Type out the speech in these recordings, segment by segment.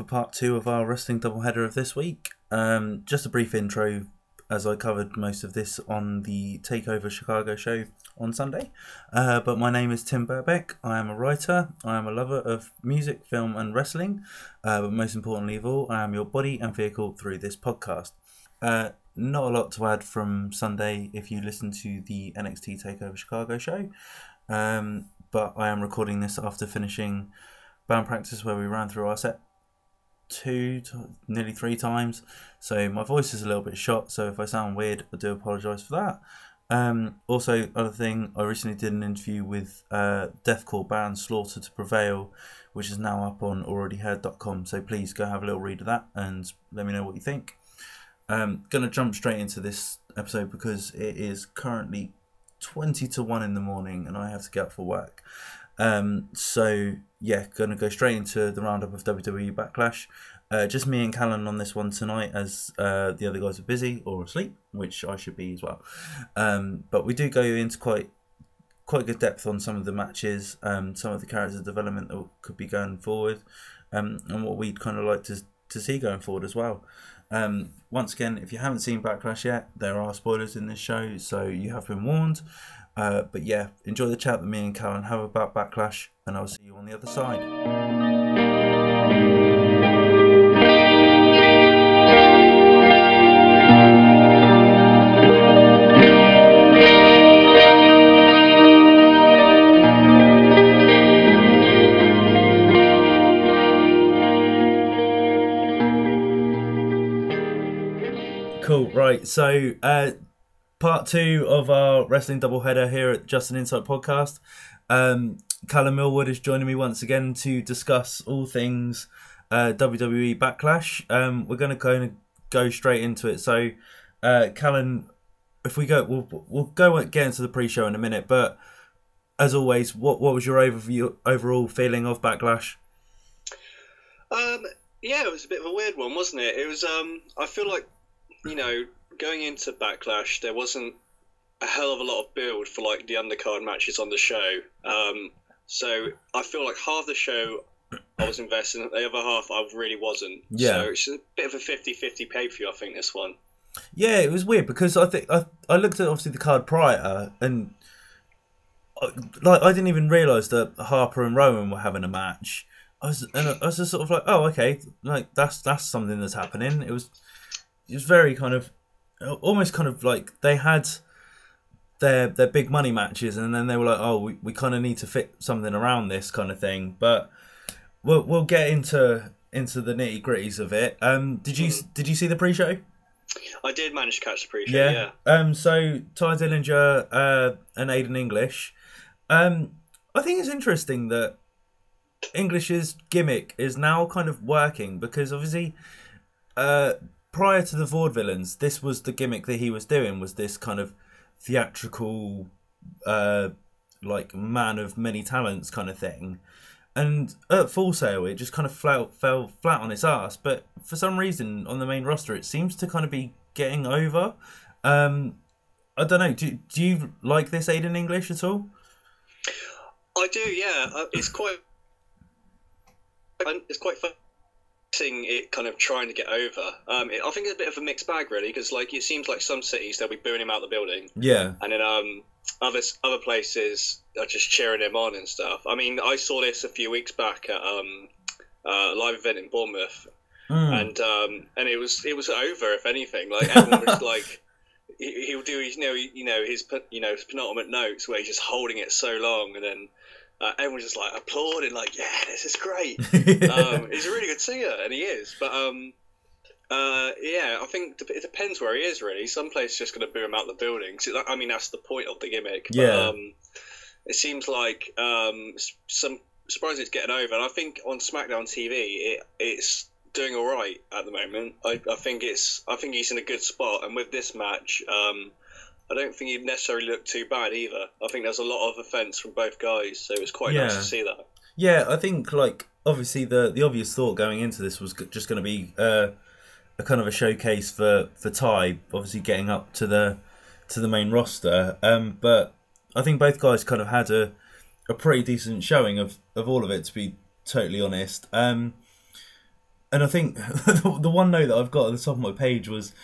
for part two of our wrestling doubleheader of this week. Um, just a brief intro, as I covered most of this on the Takeover Chicago show on Sunday. Uh, but my name is Tim Burbeck. I am a writer. I am a lover of music, film, and wrestling. Uh, but most importantly of all, I am your body and vehicle through this podcast. Uh, not a lot to add from Sunday if you listen to the NXT Takeover Chicago show. Um, but I am recording this after finishing band practice where we ran through our set two, nearly three times. So my voice is a little bit shot. So if I sound weird, I do apologise for that. Um, also, other thing, I recently did an interview with uh, deathcore band Slaughter to Prevail, which is now up on alreadyheard.com. So please go have a little read of that and let me know what you think. Um, gonna jump straight into this episode because it is currently 20 to 1 in the morning and I have to get up for work. Um, so yeah, gonna go straight into the roundup of WWE Backlash. Uh, just me and Callum on this one tonight, as uh, the other guys are busy or asleep, which I should be as well. Um, but we do go into quite quite good depth on some of the matches, um, some of the character development that could be going forward, um, and what we'd kind of like to to see going forward as well. Um, once again, if you haven't seen Backlash yet, there are spoilers in this show, so you have been warned. Uh, but yeah, enjoy the chat that me and Callum have about Backlash, and I'll see you on the other side. Right. So, uh, part two of our wrestling doubleheader here at Just an Insight podcast. Um, Callum Millwood is joining me once again to discuss all things uh, WWE Backlash. Um, we're going to go go straight into it. So, uh, Callum, if we go, we'll we'll go get into the pre-show in a minute. But as always, what what was your overview overall feeling of Backlash? Um, yeah, it was a bit of a weird one, wasn't it? It was. Um, I feel like you know going into Backlash, there wasn't a hell of a lot of build for like the undercard matches on the show. Um, so I feel like half the show I was invested in, the other half I really wasn't. Yeah. So it's a bit of a 50-50 pay per view, I think, this one. Yeah, it was weird because I think I I looked at obviously the card prior and I, like I didn't even realise that Harper and Rowan were having a match. I was and I was just sort of like, oh okay, like that's that's something that's happening. It was it was very kind of almost kind of like they had their their big money matches and then they were like oh we, we kind of need to fit something around this kind of thing. But we'll we'll get into into the nitty gritties of it. Um did you mm. did you see the pre-show? I did manage to catch the pre-show yeah, yeah. um so Tye Dillinger uh and Aiden English. Um I think it's interesting that English's gimmick is now kind of working because obviously uh prior to the Vaudevillains, this was the gimmick that he was doing. Was this kind of theatrical, uh, like man of many talents kind of thing. And at Full Sail, it just kind of fell, fell flat on its ass. But for some reason, on the main roster, it seems to kind of be getting over. Um, I don't know. Do, do you like this Aiden English at all? I do. Yeah, uh, it's quite. It's quite fun seeing it kind of trying to get over. Um, it, I think it's a bit of a mixed bag, really, because like it seems like some cities they'll be booing him out the building, yeah, and then um, other other places are just cheering him on and stuff. I mean, I saw this a few weeks back at um, uh, a live event in Bournemouth, mm. and um, and it was it was over. If anything, like everyone was like. He, will do his, you know, you know his, you know, his penultimate notes where he's just holding it so long, and then uh, everyone's just like applauding, like, "Yeah, this is great." um, he's a really good singer, and he is. But um, uh, yeah, I think it depends where he is. Really, some place just going to boo him out the building. I mean, that's the point of the gimmick. But, yeah. Um, it seems like um, some surprised it's getting over, and I think on SmackDown TV, it, it's doing all right at the moment. I, I think it's I think he's in a good spot, and with this match, um, I don't think he'd necessarily looked too bad either. I think there's a lot of offence from both guys, so it was quite yeah. nice to see that. Yeah, I think like obviously the the obvious thought going into this was just going to be uh, a kind of a showcase for for Tye, obviously getting up to the to the main roster. Um, but I think both guys kind of had a a pretty decent showing of of all of it. To be totally honest, um, and I think the one note that I've got at the top of my page was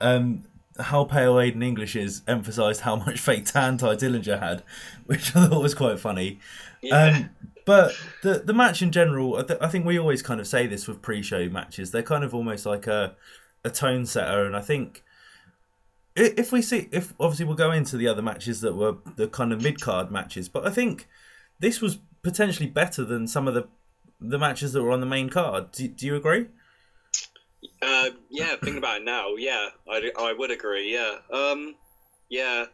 um, how pale Aiden English is emphasised how much fake tan Tye Dillinger had, which I thought was quite funny. Yeah. Um, but the the match in general, I, th- I, think we always kind of say this with pre-show matches. They're kind of almost like a a tone setter, and I think if we see if obviously we'll go into the other matches that were the kind of mid card matches, but I think this was potentially better than some of the the matches that were on the main card. Do, do you agree? Uh, yeah, thinking about it now, yeah, I, I would agree. Yeah, um, yeah,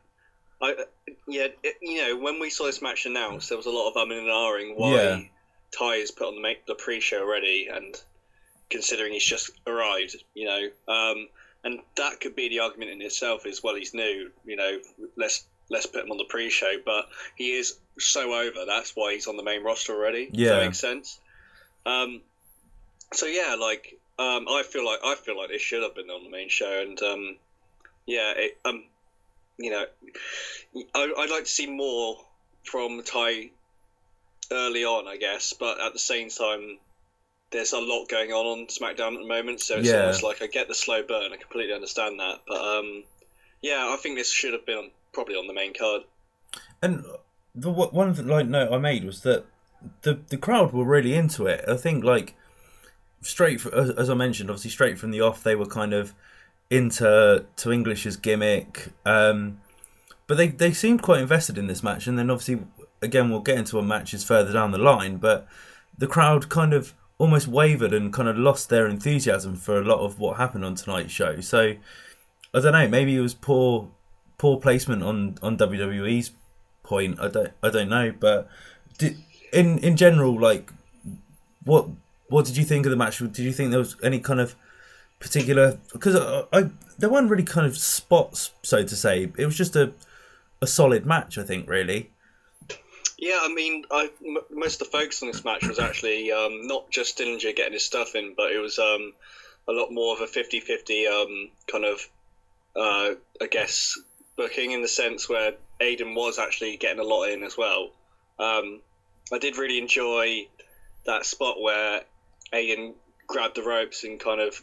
I yeah, it, you know, when we saw this match announced, there was a lot of umming and ahhing why yeah. Tye is put on the make the pre-show already, and considering he's just arrived, you know, um, and that could be the argument in itself as well. He's new, you know, let's let's put him on the pre-show, but he is so over. That's why he's on the main roster already. Yeah, that makes sense. Um, so yeah, like um, I feel like I feel like they should have been on the main show, and um, yeah, it, um, you know, I, would like to see more from Tye early on, I guess, but at the same time, there's a lot going on on SmackDown at the moment, so it's yeah. almost like I get the slow burn. I completely understand that, but um, yeah, I think this should have been probably on the main card. And the one like note I made was that the the crowd were really into it. I think like straight for, as, I mentioned, obviously straight from the off, they were kind of into to English's gimmick. Um, but they they seemed quite invested in this match, and then obviously again we'll get into what matches further down the line, but the crowd kind of almost wavered and kind of lost their enthusiasm for a lot of what happened on tonight's show. So I don't know, maybe it was poor poor placement on on WWE's point. I don't I don't know, but did, in in general, like what what did you think of the match? Did you think there was any kind of particular because I, I, there weren't really kind of spots, so to say. It was just a a solid match, I think, really. Yeah, I mean, I, m- most of the focus on this match was actually um, not just Dillinger getting his stuff in, but it was um, a lot more of a 50-50 um, kind of, uh, I guess, booking in the sense where Aiden was actually getting a lot in as well. Um, I did really enjoy that spot where Aiden grabbed the ropes and kind of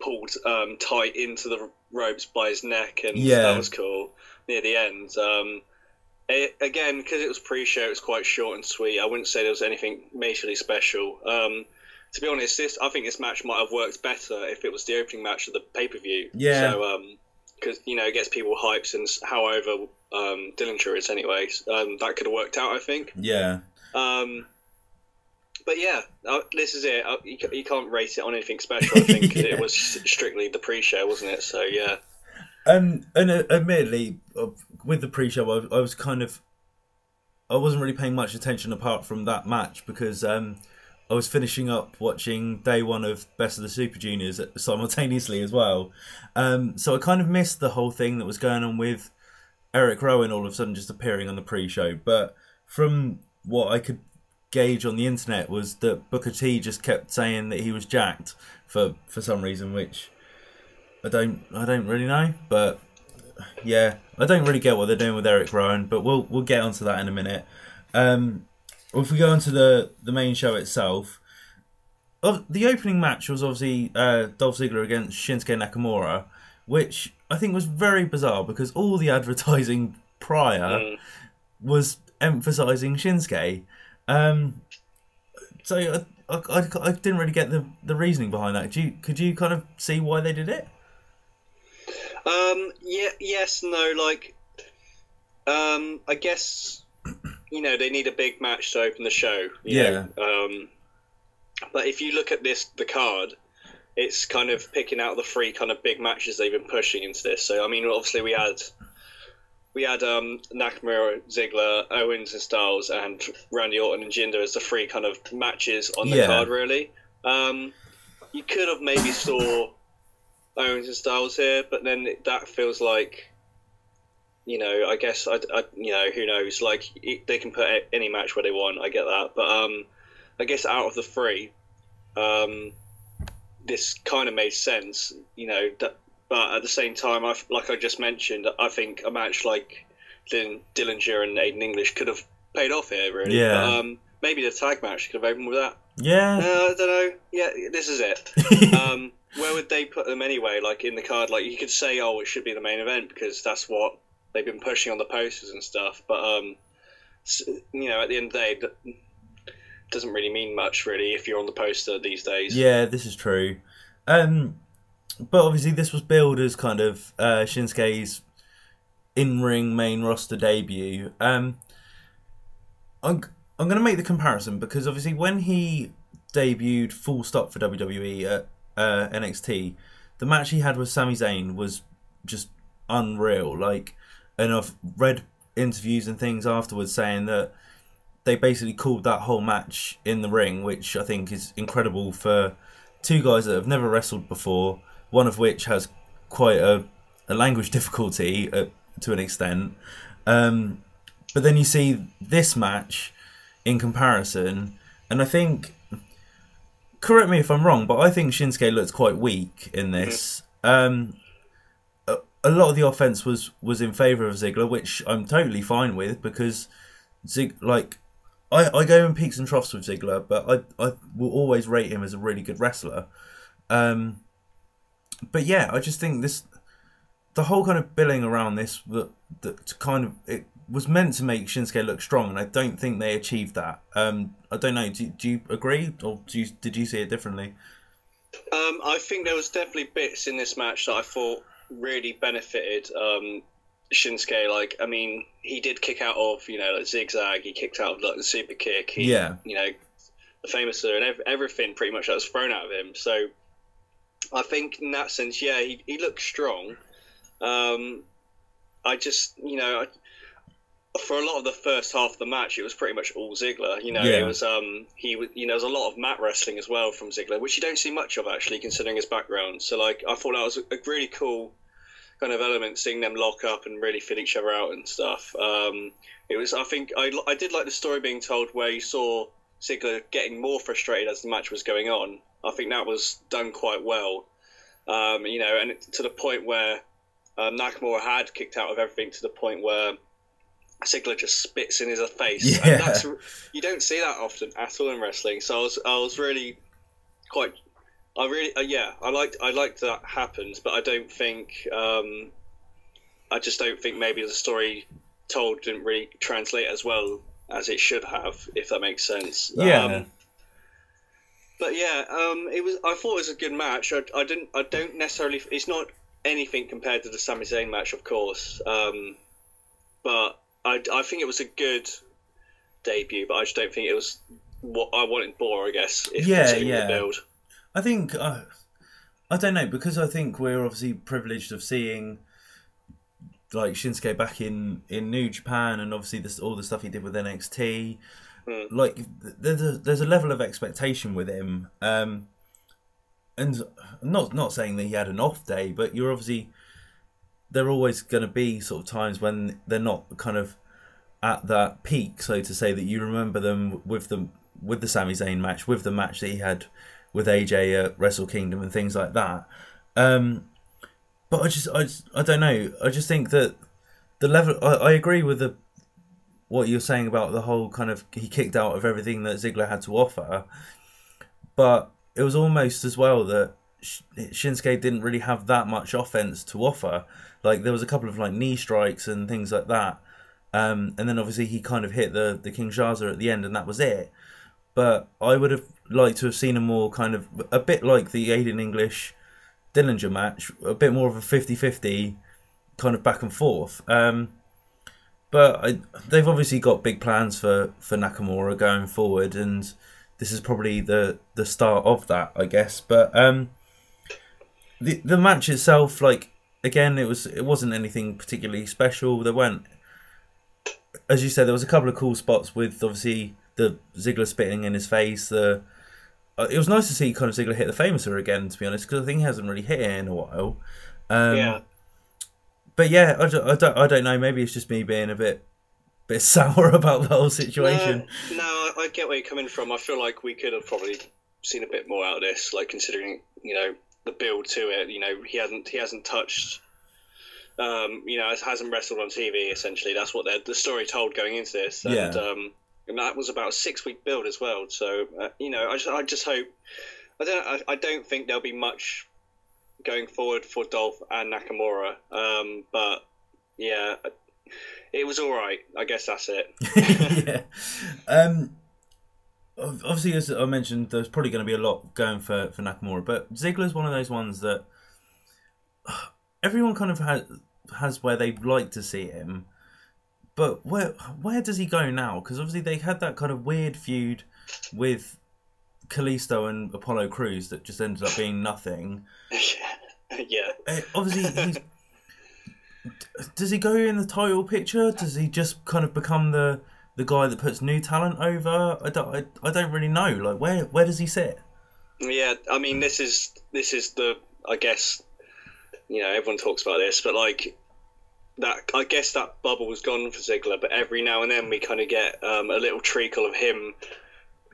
pulled um, Tye into the ropes by his neck, and yeah. that was cool near the end. Um, it, again, because it was pre-show, it was quite short and sweet. I wouldn't say there was anything majorly special. Um, to be honest, this I think this match might have worked better if it was the opening match of the pay-per-view. Yeah. So, because um, you know, it gets people hyped, and however um, Dillinger is anyway. Um, that could have worked out, I think. Yeah. Um, but yeah, uh, this is it. Uh, you, you, can't rate it on anything special. I think yeah. it was strictly the pre-show, wasn't it? So yeah. Um, and uh, admittedly, uh, with the pre-show, I, I, was kind of, I wasn't really paying much attention apart from that match because um, I was finishing up watching day one of Best of the Super Juniors simultaneously as well. Um, so I kind of missed the whole thing that was going on with Eric Rowan all of a sudden just appearing on the pre-show. But from what I could gauge on the internet was that Booker T just kept saying that he was jacked for for some reason, which I don't I don't really know, but yeah, I don't really get what they're doing with Eric Rowan, but we'll we'll get onto that in a minute. Um, if we go into the the main show itself, the opening match was obviously uh, Dolph Ziggler against Shinsuke Nakamura, which I think was very bizarre because all the advertising prior mm. was emphasizing Shinsuke. Um, so I, I, I, didn't really get the, the reasoning behind that. Could you, could you kind of see why they did it? Um, yeah, yes, no, like, um, I guess, you know, they need a big match to open the show. yeah. Um, but if you look at this, the card, it's kind of picking out the three kind of big matches they've been pushing into this. So, I mean, obviously we had we had um, Nakamura, Ziggler, Owens, and Styles, and Randy Orton and Jinder as the three kind of matches on the yeah. card. Really, um, you could have maybe saw Owens and Styles here, but then that feels like, you know, I guess I, I you know, who knows? Like they can put any match where they want. I get that, but um, I guess out of the three, um, this kind of made sense. You know that but at the same time, I like I just mentioned, I think a match like Dylan, Dillinger and Aiden English could have paid off here, really. Yeah. But, um, maybe the tag match could have opened with that. Yeah. Uh, I don't know. Yeah, this is it. um, where would they put them anyway? Like in the card, like you could say, oh, it should be the main event because that's what they've been pushing on the posters and stuff. But um, you know, at the end of the day, it doesn't really mean much, really, if you're on the poster these days. Yeah, this is true. Um, but obviously, this was billed as kind of uh, Shinsuke's in-ring main roster debut. Um, I'm I'm going to make the comparison because obviously when he debuted full stop for WWE at uh, NXT, the match he had with Sami Zayn was just unreal. Like, and I've read interviews and things afterwards saying that they basically called that whole match in the ring, which I think is incredible for two guys that have never wrestled before. One of which has quite a, a language difficulty uh, to an extent. Um, but then you see this match in comparison, and I think correct me if I'm wrong, but I think Shinsuke looked quite weak in this. Um, a, a lot of the offense was was in favor of Ziggler, which I'm totally fine with because Zig like I, I go in peaks and troughs with Ziggler, but I I will always rate him as a really good wrestler. Um, but yeah, I just think this the whole kind of billing around this that that kind of it was meant to make Shinsuke look strong, and I don't think they achieved that. Um, I don't know. Do, do you agree, or do you, did you see it differently? Um, I think there was definitely bits in this match that I thought really benefited um, Shinsuke. Like, I mean, he did kick out of you know like zigzag. He kicked out of like the super kick. He, Yeah. You know, the famous and ev- everything pretty much that was thrown out of him. So, I think in that sense, yeah, he he looked strong. Um, I just you know. I, for a lot of the first half of the match, it was pretty much all Ziggler. You know, Yeah. it was um he w- you know there's a lot of mat wrestling as well from Ziggler, which you don't see much of actually, considering his background. So like I thought that was a, really cool kind of element, seeing them lock up and really fit each other out and stuff. Um, it was I think I I did like the story being told where you saw Ziggler getting more frustrated as the match was going on. I think that was done quite well. Um, you know, and to the point where um, Nakamura had kicked out of everything to the point where Ziggler just spits in his face. Yeah. And that's, you don't see that often at all in wrestling. So I was, I was really quite, I really, uh, yeah, I liked, I liked that happens, but I don't think, um, I just don't think maybe the story told didn't really translate as well as it should have, if that makes sense. Yeah. Um, but yeah, um, it was. I thought it was a good match. I, I didn't. I don't necessarily. It's not anything compared to the Sami Zayn match, of course. Um, but I, I think it was a good debut. But I just don't think it was what I wanted more. I guess. If Yeah, yeah. Build. I think uh, I don't know because I think we're obviously privileged of seeing like Shinsuke back in in New Japan and obviously this, all the stuff he did with NXT. Mm. Like there's a, there's a level of expectation with him, um, and not not saying that he had an off day, but you're obviously there are always going to be sort of times when they're not kind of at that peak, so to say, that you remember them with the with the Sami Zayn match, with the match that he had with AJ at Wrestle Kingdom and things like that. Um, but I just, I just, I don't know. I just think that the level. I, I agree with the what you're saying about the whole kind of he kicked out of everything that Ziggler had to offer, but it was almost as well that Sh- Shinsuke didn't really have that much offense to offer. Like there was a couple of like knee strikes and things like that. Um, and then obviously he kind of hit the the Kinshasa at the end, and that was it. But I would have liked to have seen a more kind of a bit like the Aiden English Dillinger match, a bit more of a 50-50 kind of back and forth. Um, but I, they've obviously got big plans for for Nakamura going forward, and this is probably the the start of that, I guess. But um, the the match itself, like again, it was it wasn't anything particularly special. There weren't, as you said, there was a couple of cool spots with obviously the Ziggler spitting in his face. The uh, it was nice to see kind of Ziggler hit the Famouser again, to be honest, because I think he hasn't really hit it in a while. Um, yeah. But yeah, I don't, I don't, I don't know. Maybe it's just me being a bit, bit sour about the whole situation. No, no, I I get where you're coming from. I feel like we could have probably seen a bit more out of this, like considering you know the build to it. You know, he hasn't he hasn't touched. Um, you know, hasn't wrestled on TV. Essentially, that's what the story told going into this. And Yeah. um, and that was about a six week build as well. So uh, you know, I just, I just hope. I don't. I, I don't think there'll be much going forward for Dolph and Nakamura. Um, but yeah, it was all right. I guess that's it. yeah. Um, obviously, as I mentioned, there's probably going to be a lot going for for Nakamura, but Ziggler's one of those ones that everyone kind of has has where they'd like to see him, but where where does he go now? Because obviously they had that kind of weird feud with Kalisto and Apollo Crews that just ended up being nothing. yeah. Uh, obviously, he's. Does he go in the title picture? Does he just kind of become the the guy that puts new talent over? I don't. I, I don't really know. Like, where where does he sit? Yeah, I mean, this is this is the I guess you know everyone talks about this, but like that I guess that bubble was gone for Ziggler, but every now and then we kind of get um, a little treacle of him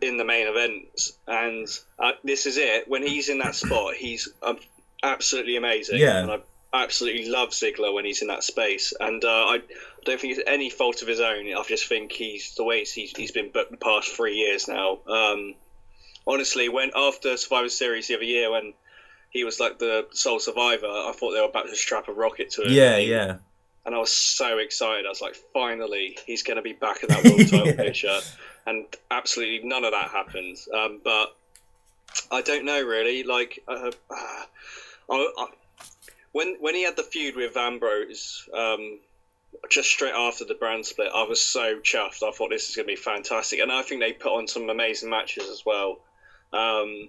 in the main events, and uh, this is it. When he's in that spot, he's um, absolutely amazing. Yeah. And I absolutely love Ziggler when he's in that space, and uh, I don't think it's any fault of his own. I just think he's the way he's he's been booked the past three years now. Um, honestly, when after Survivor Series the other year, when he was like the sole survivor, I thought they were about to strap a rocket to him. Yeah, yeah. And I was so excited. I was like, finally, he's going to be back in that world title yeah. picture. And absolutely none of that happens. Um, but I don't know really. Like, uh, uh, I, I, when when he had the feud with Ambrose, um, just straight after the brand split, I was so chuffed. I thought this is going to be fantastic, and I think they put on some amazing matches as well. Um,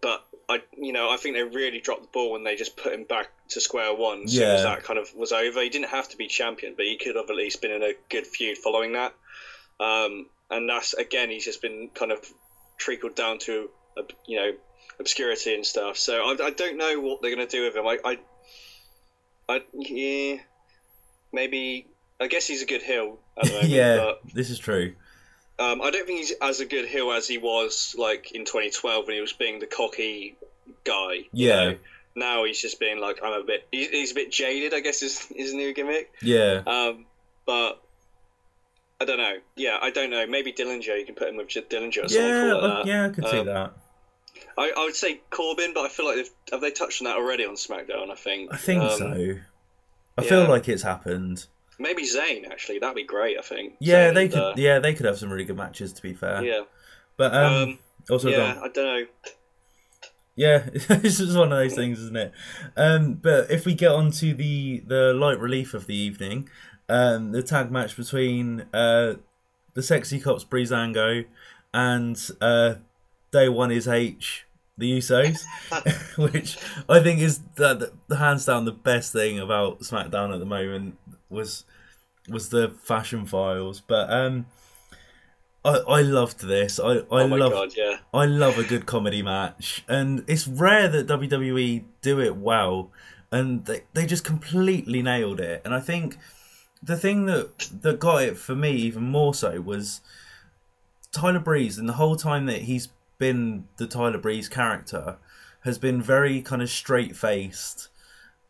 but I, you know, I think they really dropped the ball when they just put him back to square one. Yeah. that kind of was over, he didn't have to be champion, but he could have at least been in a good feud following that. Um, and that's again, he's just been kind of trickled down to, you know, obscurity and stuff. So I, I don't know what they're going to do with him. I, I, I, yeah, maybe. I guess he's a good heel at the moment. yeah, but, this is true. Um, I don't think he's as a good heel as he was like in 2012 when he was being the cocky guy. Yeah. Know? Now he's just being like I'm a bit. He's, he's a bit jaded. I guess is his new gimmick. Yeah. Um, but I don't know. Yeah, I don't know. Maybe Dillinger. You can put him with Dillinger. Or yeah, like yeah, I could um, see that. I, I would say Corbin, but I feel like have they touched on that already on SmackDown? I think. I think um, so. I yeah. feel like it's happened. Maybe Zayn actually. That'd be great. I think. Yeah, Zayn they could. uh, yeah, they could have some really good matches. To be fair. Yeah. But um, um also yeah, I don't know. Yeah, this is one of those things, isn't it? Um, but if we get on to the the light relief of the evening, um, the tag match between uh, the sexy cops Breezango and uh, Day One Ish, the Usos, which I think is the, the hands down the best thing about SmackDown at the moment was was the fashion files. But um, I I loved this. I I oh love God, yeah. I love a good comedy match, and it's rare that WWE do it well, and they they just completely nailed it. And I think the thing that that got it for me even more so was Tyler Breeze, and the whole time that he's been the Tyler Breeze character has been very kind of straight faced.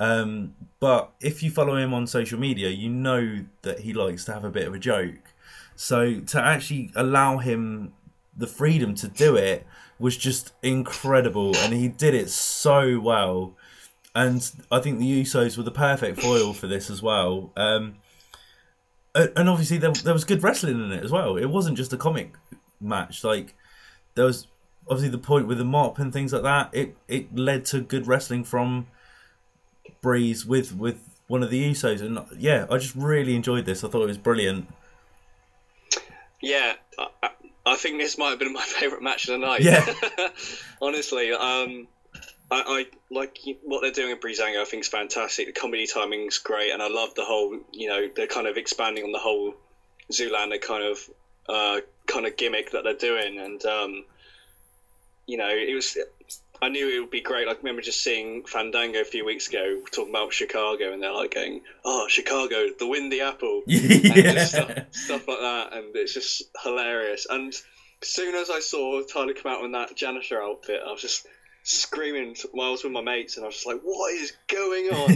Um, but if you follow him on social media, you know that he likes to have a bit of a joke. So to actually allow him the freedom to do it was just incredible, and he did it so well. And I think the Usos were the perfect foil for this as well. Um, and obviously there, there was good wrestling in it as well. It wasn't just a comic match. Like there was obviously the point with the mop and things like that. It it led to good wrestling from Breeze with with one of the Usos, and yeah, I just really enjoyed this. I thought it was brilliant. Yeah, I, I think this might have been my favourite match of the night. Yeah, honestly, um, I, I, like what they're doing in Breezango. I think is fantastic. The comedy timing's great, and I love the whole. You know, they're kind of expanding on the whole Zoolander kind of uh, kind of gimmick that they're doing, and um, you know, it was. I knew it would be great. Like, I remember just seeing Fandango a few weeks ago talking about Chicago, and they're like going, "Oh, Chicago, the windy apple," yeah. stuff, stuff like that, and it's just hilarious. And as soon as I saw Tyler come out in that janitor outfit, I was just screaming while I was with my mates, and I was just like, "What is going on?"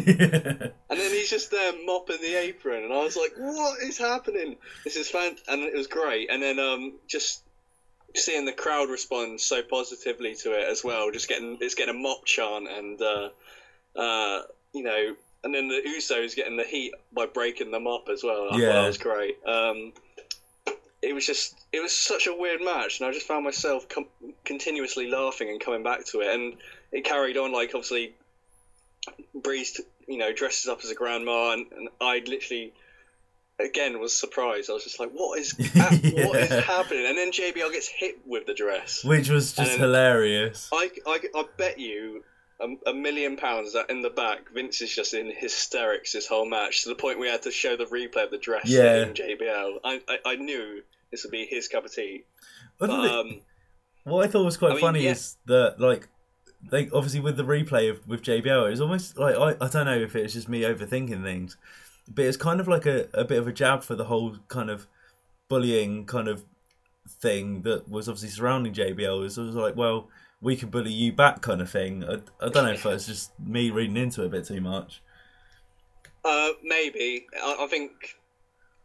and then he's just there mopping the apron, and I was like, "What is happening? This is fan," and it was great. And then um, just seeing the crowd respond so positively to it as well, just getting it's getting a mop chant, and uh, uh, you know, and then the Usos getting the heat by breaking them up as well. I Yeah. thought that was great. Um, it was just it was such a weird match, and I just found myself com- continuously laughing and coming back to it, and it carried on like obviously Breeze, you know, dresses up as a grandma, and, and I literally again was surprised. I was just like, "What is what is Yeah. happening?" And then JBL gets hit with the dress. Which was just hilarious. I, I, I bet you a, a million pounds that in the back Vince is just in hysterics this whole match to the point we had to show the replay of the dress Yeah. in JBL. I, I, I knew this would be his cup of tea. What, But, um, what I thought was quite I mean, funny yeah. is that like they obviously with the replay of with JBL, it was almost like I, I don't know if it's just me overthinking things, but it's kind of like a, a bit of a jab for the whole kind of bullying kind of thing that was obviously surrounding JBL. It was, it was like, well, we can bully you back kind of thing. I, I don't know if that's just me reading into it a bit too much. uh, maybe. I, I think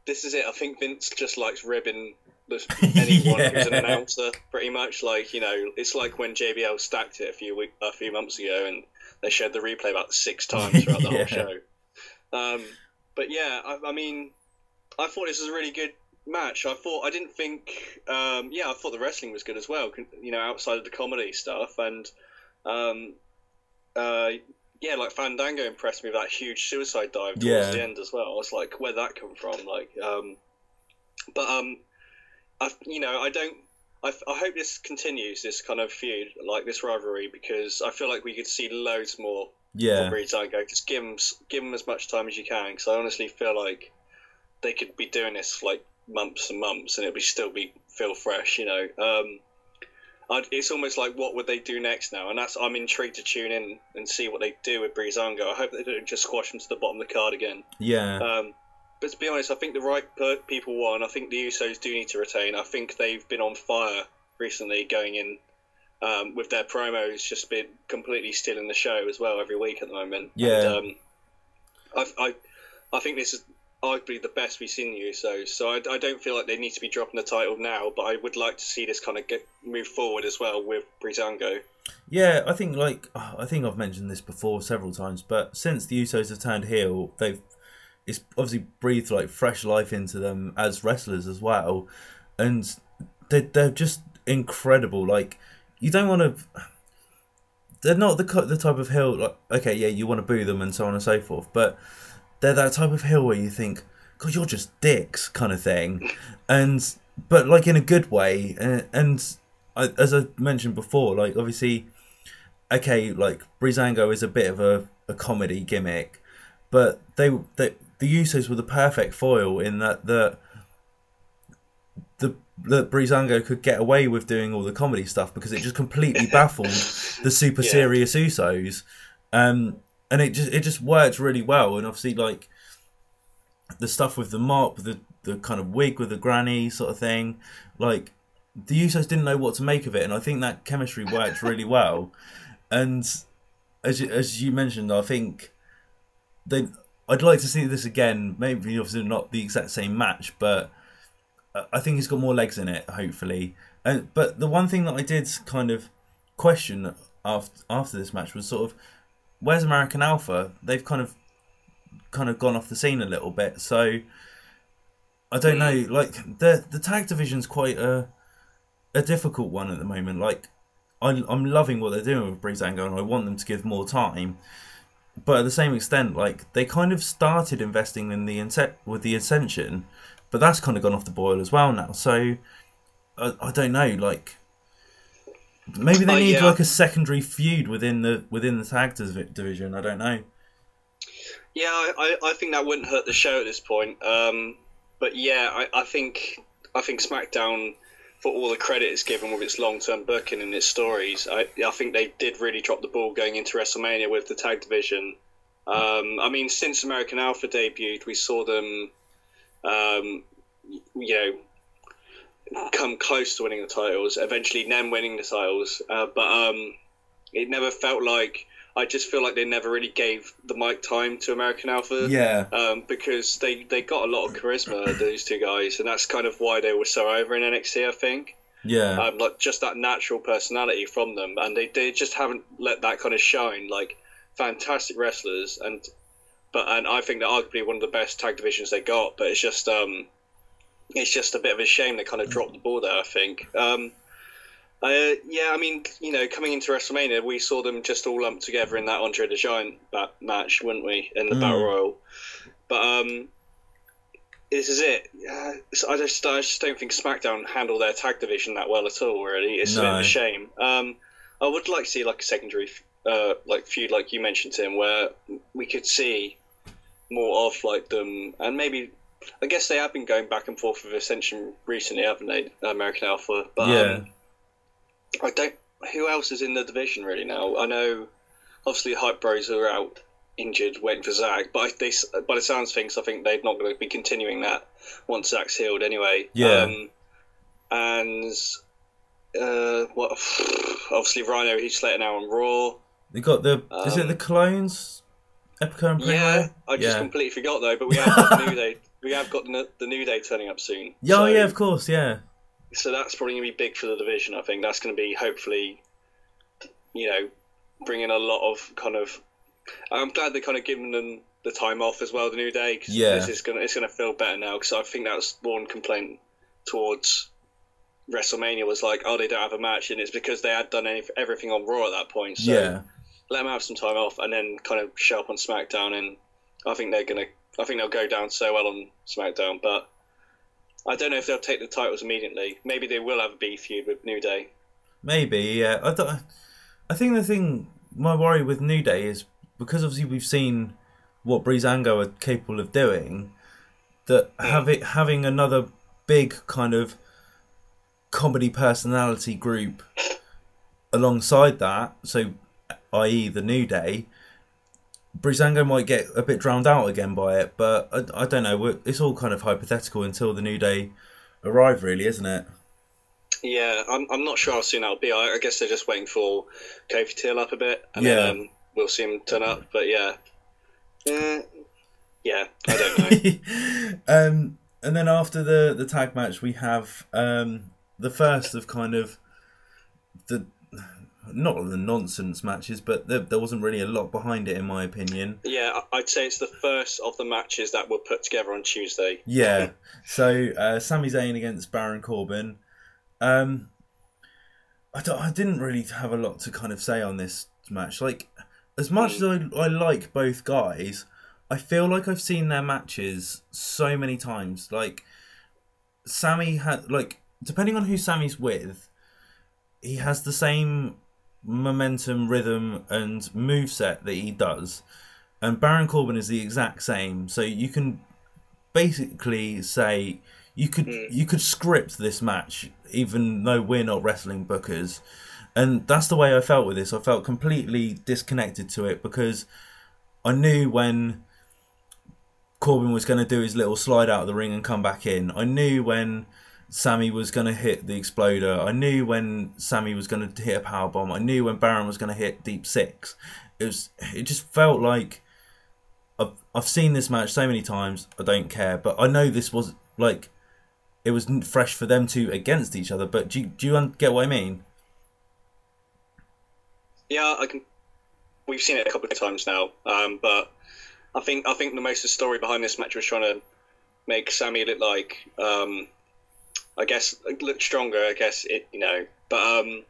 this is it. I think Vince just likes ribbing the, anyone who's an announcer, pretty much. Like, you know, it's like when JBL stacked it a few week, a few months ago and they showed the replay about six times throughout the Yeah. whole show. Um, but yeah, I, I mean, I thought this was a really good match. I thought I didn't think, um, yeah, I thought the wrestling was good as well. You know, outside of the comedy stuff, and um, uh, yeah, like Fandango impressed me with that huge suicide dive towards Yeah. the end as well. I was like, where'd that come from? Like, um, but um, I, you know, I don't. I, I hope this continues this kind of feud, like this rivalry, because I feel like we could see loads more Yeah, for Breezango. Just give them, give them as much time as you can, because I honestly feel like they could be doing this for like months and months, and it'd be still be feel fresh. You know, um, I'd, it's almost like what would they do next now, and that's I'm intrigued to tune in and see what they do with Breezango. I hope they don't just squash them to the bottom of the card again. yeah, Um, but to be honest, I think the right per- people won. I think the Usos do need to retain. I think they've been on fire recently, going in um, with their promos, just been completely stealing the show as well every week at the moment. Yeah. And, um, I, I, I think this is arguably the best we've seen the Usos. So I, I don't feel like they need to be dropping the title now, but I would like to see this kind of get move forward as well with Breezango. Yeah, I think like oh, I think I've mentioned this before several times, but since the Usos have turned heel, they've it's obviously breathed like fresh life into them as wrestlers as well, and they they're just incredible. Like you don't want to. They're not the the type of heel like okay yeah you want to boo them and so on and so forth, but they're that type of heel where you think God you're just dicks kind of thing, and but like in a good way and. and I, as I mentioned before, like obviously, okay, like Breezango is a bit of a, a comedy gimmick, but they, they the Usos were the perfect foil in that the the that Breezango could get away with doing all the comedy stuff because it just completely baffled the super Yeah. serious Usos, um, and it just it just worked really well. And obviously, like the stuff with the mop, the the kind of wig with the granny sort of thing, like the Usos didn't know what to make of it, and I think that chemistry worked really well. And as you, as you mentioned, I think they. I'd like to see this again. Maybe obviously not the exact same match, but I- think he's got more legs in it. Hopefully, and but the one thing that I did kind of question after after this match was sort of where's American Alpha? They've kind of kind of gone off the scene a little bit. So I don't know. Hmm. Like the the tag division's quite a a difficult one at the moment. Like I, I'm loving what they're doing with Breezango, and I want them to give more time. But at the same extent, like they kind of started investing in the inset with the Ascension, but that's kind of gone off the boil as well now. So I, I don't know. Like maybe they need yeah. like a secondary feud within the within the tag division. I don't know. Yeah, I, I, I think that wouldn't hurt the show at this point. Um, but yeah, I, I think I think SmackDown, for all the credit it's given with its long term booking and its stories, I, I think they did really drop the ball going into WrestleMania with the tag division. Um, I mean, since American Alpha debuted, we saw them, um, you know, come close to winning the titles. Eventually, them winning the titles, uh, but um, it never felt like. I just feel like they never really gave the mic time to American Alpha. Yeah. Um, because they, they got a lot of charisma, those two guys, and that's kind of why they were so over in NXT, I think. Yeah. Um, like just that natural personality from them, and they, they just haven't let that kind of shine. Like fantastic wrestlers, and but and I think they're arguably one of the best tag divisions they got. But it's just um, it's just a bit of a shame they kind of dropped the ball there. I think. Um, uh, yeah, I mean, you know, coming into WrestleMania, we saw them just all lumped together in that Andre the Giant bat- match, wouldn't we, in the Mm. Battle Royal? But um, this is it. Uh, I just, I just don't think SmackDown handle their tag division that well at all. Really, it's a bit of a shame. Um, I would like to see like a secondary, uh, like feud, like you mentioned, Tim, where we could see more of like them, and maybe. I guess they have been going back and forth with Ascension recently, haven't they? American Alpha, but yeah. um, I don't. Who else is in the division really now? I know, obviously, Hype Bros are out injured, waiting for Zack. But I, they, by the sounds of things, I think they're not going to be continuing that once Zack's healed anyway. Yeah. Um, and uh, what? Obviously, Rhino. He's slated now on Raw. they got the. is it um, the clones? Epico and Primo? Yeah, I just yeah. completely forgot though. But we the New Day. We have got the, the New Day turning up soon. Yeah, So- oh, yeah, of course, yeah. so that's probably going to be big for the division. I think that's going to be hopefully, you know, bringing a lot of kind of. I'm glad they're kind of giving them the time off as well. The new day, 'cause Yeah. this is gonna it's gonna feel better now because I think that's one complaint towards WrestleMania was like, oh, they don't have a match, and it's because they had done any, everything on Raw at that point. So yeah. let them have some time off and then kind of show up on SmackDown, and I think they're gonna. I think they'll go down so well on SmackDown, but I don't know if they'll take the titles immediately. Maybe they will have a beef feud with New Day. Maybe, yeah. I, th- I think the thing, my worry with New Day is because obviously we've seen what Breezango are capable of doing, that hmm. have it having another big kind of comedy personality group alongside that, so i.e. the New Day, Breezango might get a bit drowned out again by it, but I, I don't know. It's all kind of hypothetical until the New Day arrive, really, isn't it? Yeah, I'm, I'm not sure how soon that'll be. I, I guess they're just waiting for Kofi to heal up a bit, and Yeah. then um, we'll see him turn up. But yeah, uh, yeah, I don't know. um, and then after the the tag match, we have um, the first of kind of not the nonsense matches, but there, there wasn't really a lot behind it, in my opinion. yeah, I'd say it's the first of the matches that were put together on Tuesday. Yeah. So uh, Sami Zayn against Baron Corbin. Um, I, don't, I didn't really have a lot to kind of say on this match. Like, as much as I, I like both guys, I feel like I've seen their matches so many times. Like, Sami had like depending on who Sami's with, he has the same momentum, rhythm, and move set that he does. And Baron Corbin is the exact same. So you can basically say you could hmm. you could script this match even though we're not wrestling bookers. And that's the way I felt with this. I felt completely disconnected to it because I knew when Corbin was going to do his little slide out of the ring and come back in. I knew when Sami was going to hit the exploder. I knew when Sami was going to hit a power bomb. I knew when Baron was going to hit deep six. It was. It just felt like I've I've seen this match so many times. I don't care, but I know this was like it was fresh for them two against each other. But do you, do you get what I mean? Yeah, I can. We've seen it a couple of times now, um, but I think I think the most of the story behind this match was trying to make Sami look like, um, I guess, look stronger. I guess it, you know, but um,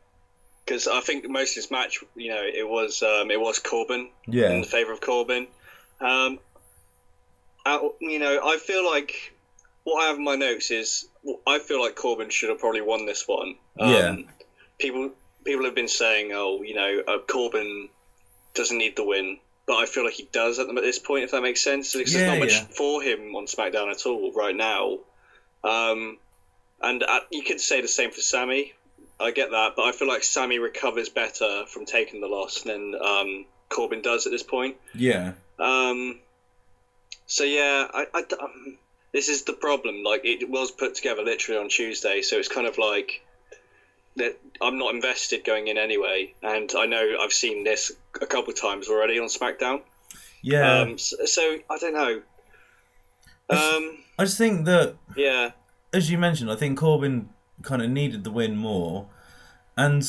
because I think most of this match, you know, it was um, it was Corbin Yeah. in favour of Corbin. Um, uh, you know, I feel like what I have in my notes is I feel like Corbin should have probably won this one. Um, Yeah. People people have been saying, oh, you know, uh, Corbin doesn't need the win, but I feel like he does at, this point. If that makes sense, because Yeah, there's not much yeah. for him on SmackDown at all right now. Um, and uh, you could say the same for Sami. I get that, but I feel like Sami recovers better from taking the loss than um, Corbin does at this point. Yeah. Um, so yeah, I, I um, this is the problem. Like it was put together literally on Tuesday, so it's kind of like that I'm not invested going in anyway, and I know I've seen this a couple times already on SmackDown. Yeah. Um, so, so I don't know. Um, I just think that yeah, as you mentioned, I think Corbin kind of needed the win more, and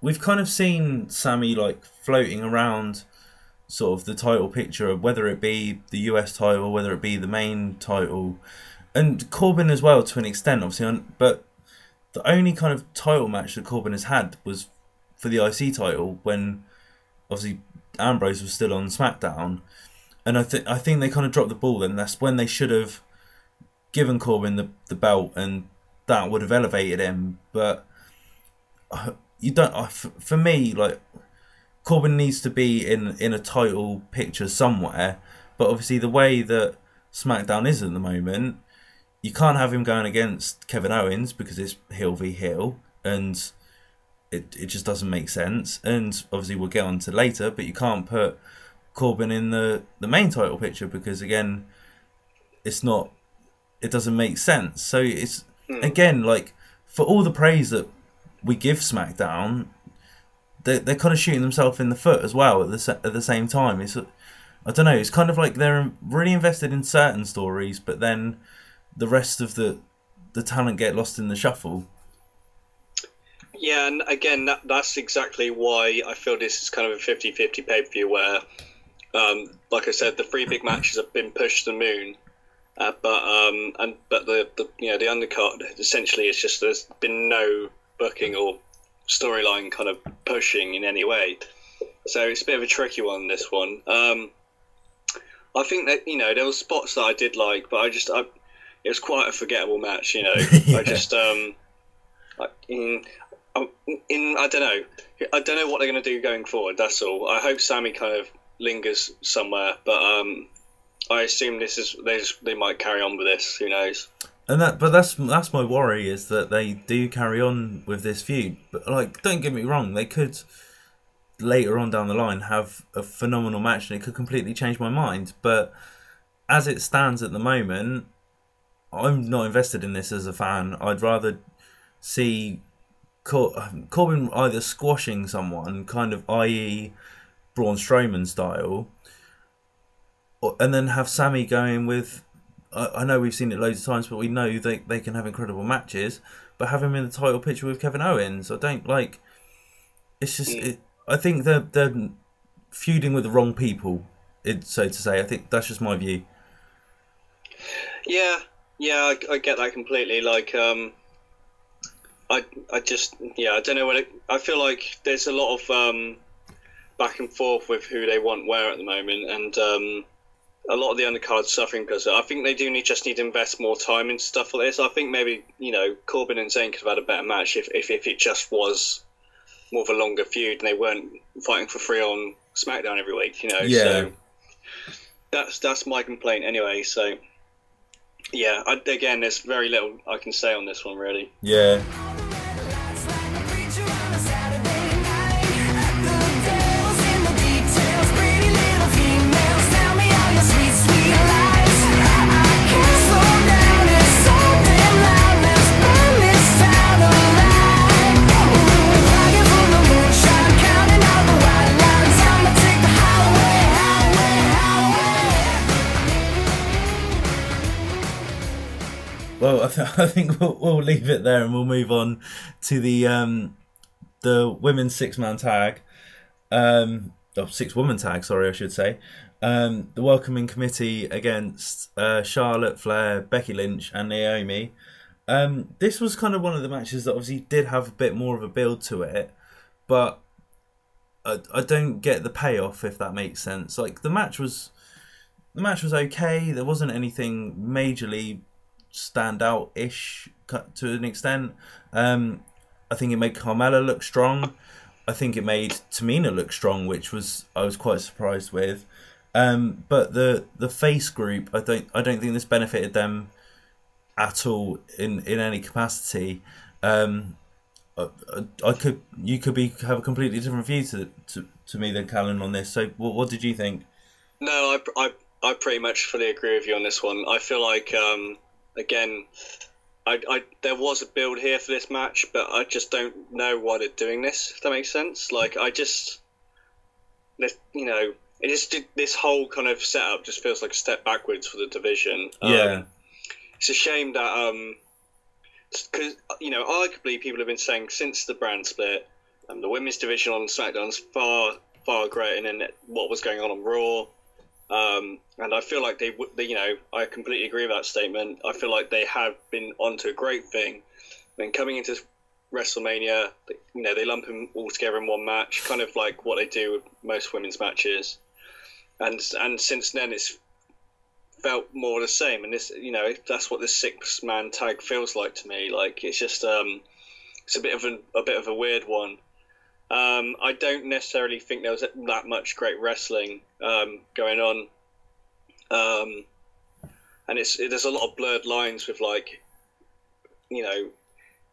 we've kind of seen Sami like floating around sort of the title picture, of whether it be the US title, whether it be the main title, and Corbin as well to an extent, obviously. But the only kind of title match that Corbin has had was for the IC title when obviously Ambrose was still on SmackDown, and I think I think they kind of dropped the ball. Then that's when they should have given Corbin the the belt, and that would have elevated him. But uh, you don't. Uh, for me, like Corbin needs to be in in a title picture somewhere. But obviously, the way that SmackDown is at the moment, you can't have him going against Kevin Owens because it's heel v heel, and it it just doesn't make sense. And obviously, we'll get on to later, but you can't put Corbin in the the main title picture because again, it's not. It doesn't make sense. So it's mm. again like for all the praise that we give SmackDown, they they're kind of shooting themselves in the foot as well at the at the same time. It's I don't know. It's kind of like they're really invested in certain stories, but then the rest of the the talent get lost in the shuffle. Yeah, and again, that, that's exactly why I feel this is kind of a 50 50 pay per view where, um, like I said, the three big matches have been pushed to the moon. Uh, but um, and but the, the you know the undercard essentially is just there's been no booking or storyline kind of pushing in any way, so it's a bit of a tricky one. This one, um, I think that you know there were spots that I did like, but I just I, it was quite a forgettable match. You know, yeah. I just um, I, in, in I don't know, I don't know what they're going to do going forward. That's all. I hope Sami kind of lingers somewhere, but um, I assume this is they they might carry on with this. Who knows? And that, but that's that's my worry is that they do carry on with this feud. But like, don't get me wrong, they could later on down the line have a phenomenal match and it could completely change my mind. But as it stands at the moment, I'm not invested in this as a fan. I'd rather see Cor- Corbin either squashing someone, kind of i.e. Braun Strowman style, and then have Sami going with. I, I know we've seen it loads of times, but we know they they can have incredible matches. But have him in the title picture with Kevin Owens, I don't like. It's just. It, I think they're they're feuding with the wrong people. It, so to say, I think that's just my view. Yeah, yeah, I, I get that completely. Like, um, I, I just, yeah, I don't know what it, I feel like there's a lot of um, back and forth with who they want where at the moment, and um, a lot of the undercards suffering because I think they do need just need to invest more time into stuff like this. I think maybe you know Corbin and Zayn could have had a better match if, if, if it just was more of a longer feud and they weren't fighting for free on SmackDown every week. You know, yeah. so that's that's my complaint anyway. So yeah, I, again, there's very little I can say on this one, really. Yeah. I, th- I think we'll, we'll, leave it there and we'll move on to the um, the women's six man tag, um, oh, six woman tag. Sorry, I should say. Um, the welcoming committee against uh, Charlotte Flair, Becky Lynch, and Naomi. Um, this was kind of one of the matches that obviously did have a bit more of a build to it, but I, I don't get the payoff if that makes sense. Like the match was, the match was okay. There wasn't anything majorly stand out ish to an extent. Um, I think it made Carmella look strong. I think it made Tamina look strong, which was I was quite surprised with. Um, but the the face group, I don't I don't think this benefited them at all in in any capacity. Um, I, I, could you could be have a completely different view to to, to me than Callum on this. So what, what did you think? No, I, I I pretty much fully agree with you on this one. I feel like um, again, I, I there was a build here for this match, but I just don't know why they're doing this. If that makes sense, like I just, this you know, it just this whole kind of setup just feels like a step backwards for the division. Yeah, um, it's a shame that um, because you know, arguably people have been saying since the brand split, um, the women's division on SmackDown's far far greater than what was going on on Raw. Um, and I feel like they, they, you know, I completely agree with that statement. I feel like they have been onto a great thing. And coming into WrestleMania, you know, they lump them all together in one match, kind of like what they do with most women's matches. And and since then, it's felt more the same. And this, you know, that's what this six man tag feels like to me. Like it's just, um, it's a bit of a, a bit of a weird one. Um, I don't necessarily think there was that much great wrestling um, going on, um, and it's it, there's a lot of blurred lines with like, you know,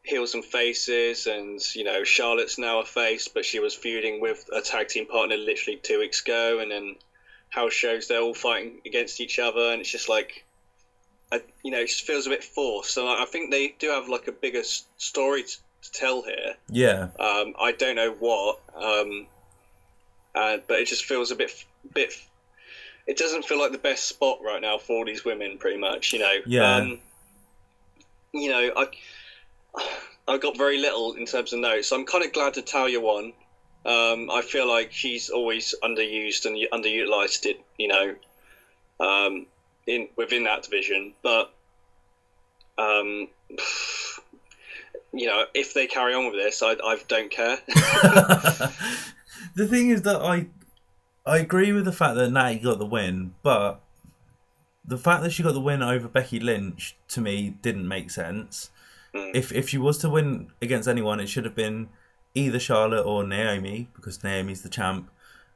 heels and faces, and you know Charlotte's now a face, but she was feuding with a tag team partner literally two weeks ago, and then house shows they're all fighting against each other, and it's just like. I, you know, it just feels a bit forced. So I think they do have like a bigger story to tell here. Yeah. Um, I don't know what, um, uh, but it just feels a bit, bit. It doesn't feel like the best spot right now for all these women, pretty much. You know. Yeah. Um, you know, I, I got very little in terms of notes. So I'm kind of glad Natalya won. Um, I feel like she's always underused and underutilized it. You know, um, in within that division, but. Um, you know, if they carry on with this, I, I don't care. the thing is that I I agree with the fact that Natty got the win, but the fact that she got the win over Becky Lynch to me didn't make sense. Mm. If if she was to win against anyone, it should have been either Charlotte or Naomi because Naomi's the champ,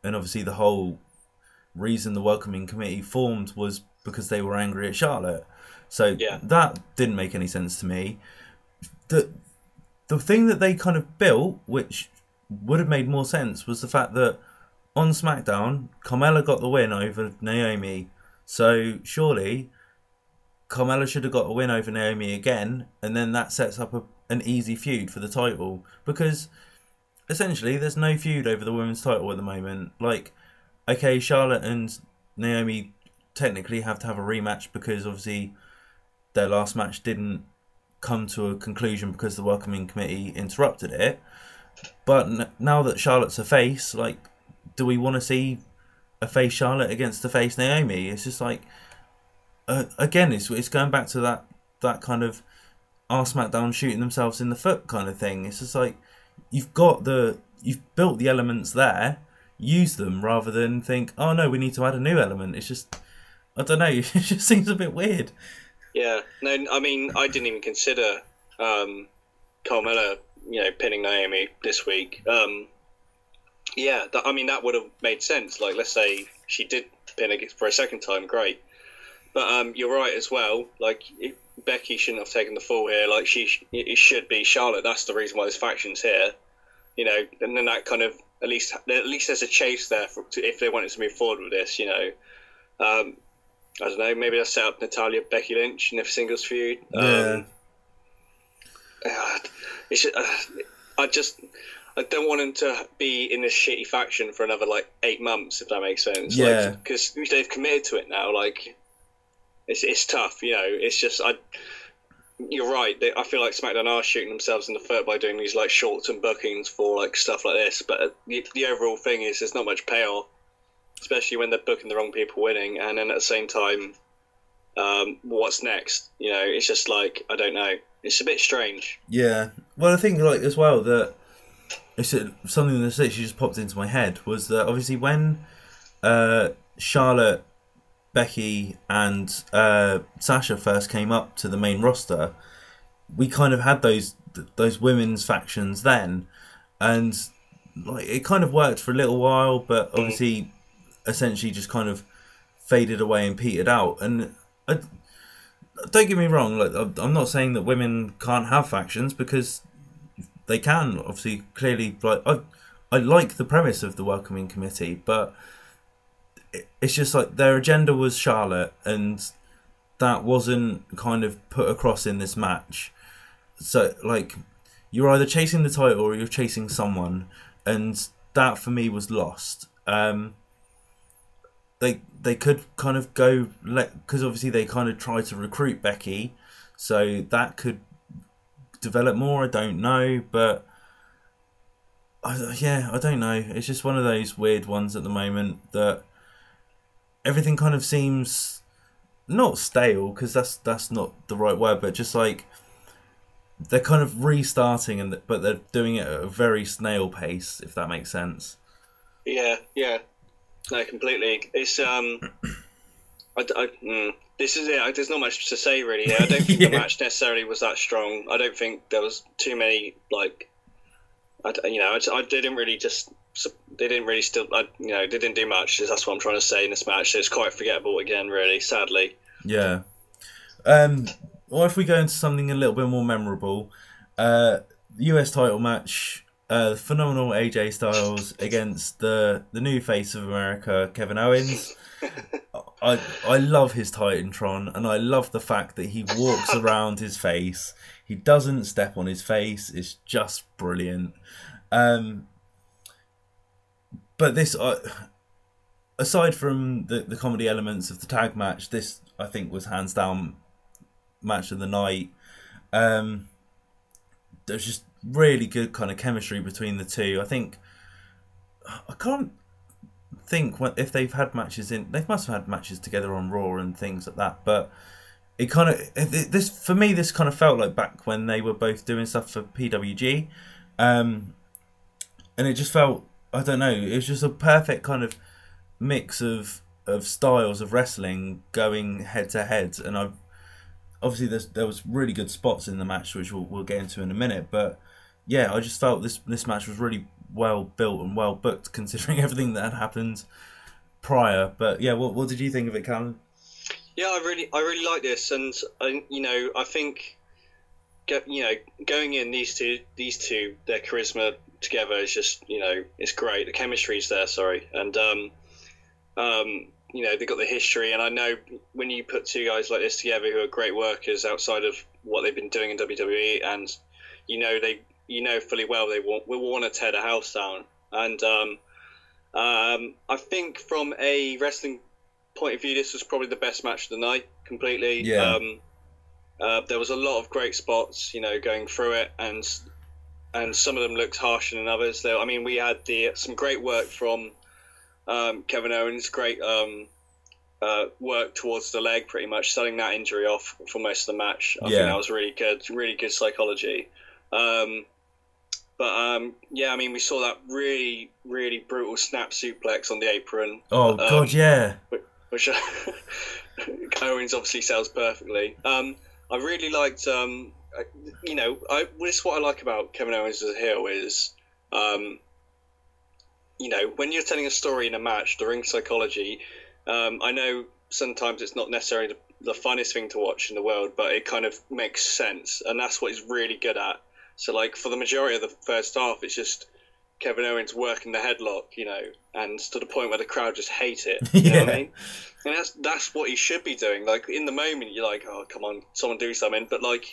and obviously the whole reason the welcoming committee formed was because they were angry at Charlotte. So Yeah. that didn't make any sense to me. The the thing that they kind of built, which would have made more sense, was the fact that on SmackDown, Carmella got the win over Naomi. So surely Carmella should have got a win over Naomi again, and then that sets up a, an easy feud for the title. Because essentially, there's no feud over the women's title at the moment. Like, okay, Charlotte and Naomi technically have to have a rematch because obviously their last match didn't come to a conclusion because the welcoming committee interrupted it. But now that Charlotte's a face, like, do we want to see a face Charlotte against a face Naomi? It's just like, uh, again, it's it's going back to that that kind of our SmackDown shooting themselves in the foot kind of thing. It's just like you've got the you've built the elements there, use them rather than think, oh no, we need to add a new element. It's just I don't know. It just seems a bit weird. Yeah, no, I mean, I didn't even consider um, Carmella, you know, pinning Naomi this week. Um, yeah, that, I mean, that would have made sense. Like, let's say she did pin her for a second time, great. But um, you're right as well. Like, it, Becky shouldn't have taken the fall here. Like, she sh- it should be Charlotte. That's the reason why there's factions here. You know, and then that kind of at least at least there's a chase there for, to, if they wanted to move forward with this. You know. Um, I don't know. Maybe they'll set up Natalya Becky Lynch in a singles feud. Um, it's just, uh, I just I don't want them to be in this shitty faction for another like eight months, if that makes sense. Yeah. Because they've committed to it now. Like, it's it's tough. You know, it's just I. You're right. They, I feel like SmackDown are shooting themselves in the foot by doing these like short-term bookings for like stuff like this. But the, the overall thing is, there's not much payoff, especially when they're booking the wrong people winning, and then at the same time, um, what's next? You know, it's just like I don't know. It's a bit strange. Yeah. Well, I think like as well that it's uh, something that literally just popped into my head was that obviously when uh, Charlotte, Becky, and uh, Sasha first came up to the main roster, we kind of had those those women's factions then, and like it kind of worked for a little while, but obviously, essentially just kind of faded away and petered out. And I, don't get me wrong, like I'm not saying that women can't have factions because they can. Obviously, clearly, like I, I like the premise of the welcoming committee, but it- it's just like their agenda was Charlotte, and that wasn't kind of put across in this match. So like you're either chasing the title or you're chasing someone, and that for me was lost. Um, they they could kind of go let because obviously they kind of tried to recruit Becky, so that could develop more. I don't know, but I, yeah, I don't know. It's just one of those weird ones at the moment that everything kind of seems not stale because that's that's not the right word, but just like they're kind of restarting and but they're doing it at a very snail pace, if that makes sense. Yeah, yeah, no, completely. It's um, I, I mm, this is it. There's not much to say really. I don't think yeah. the match necessarily was that strong. I don't think there was too many like, I, you know, I, I didn't really just they didn't really still, I, you know, they didn't do much. That's what I'm trying to say in this match. It's quite forgettable again, really. Sadly. Yeah. Um. Or if we go into something a little bit more memorable, uh, US title match, uh, phenomenal AJ Styles against the the new face of America, Kevin Owens. I I love his Titantron, and I love the fact that he walks around his face. He doesn't step on his face. It's just brilliant. Um, but this, uh, aside from the the comedy elements of the tag match, this I think was hands down match of the night. Um, there's just really good kind of chemistry between the two. I think I can't think what, if they've had matches in. They must have had matches together on Raw and things like that. But it kind of it, this for me. This kind of felt like back when they were both doing stuff for PWG, um, and it just felt I don't know. It was just a perfect kind of mix of of styles of wrestling going head to head, and I obviously there was really good spots in the match, which we'll, we'll get into in a minute. But yeah, I just felt this this match was really well built and well booked, considering everything that had happened prior. But yeah, what what did you think of it, Callum? Yeah, I really I really like this, and I, you know I think, you know, going in these two these two their charisma together is just you know it's great. The chemistry's there, sorry, and um, um, you know they've got the history, and I know when you put two guys like this together who are great workers outside of what they've been doing in WWE, and you know they you know fully well they want will want to tear the house down, and um, um, I think from a wrestling point of view, this was probably the best match of the night. Completely, yeah. Um, uh, there was a lot of great spots, you know, going through it, and and some of them looked harsher than others. Though I mean, we had the some great work from um, Kevin Owens, great um, uh, work towards the leg, pretty much selling that injury off for most of the match. I yeah. think that was really good, really good psychology. Um, but um, yeah, I mean, we saw that really, really brutal snap suplex on the apron. Oh um, god, yeah. Which Owens obviously sells perfectly. Um, I really liked, um, you know, I, this is what I like about Kevin Owens as a heel is um, you know, when you're telling a story in a match, the ring psychology, um, I know sometimes it's not necessarily the, the funnest thing to watch in the world, but it kind of makes sense, and that's what he's really good at. So, like for the majority of the first half, it's just Kevin Owens working the headlock, you know, and to the point where the crowd just hate it. You yeah. know what I mean? And that's that's what he should be doing. Like in the moment, you're like, oh come on, someone do something. But like,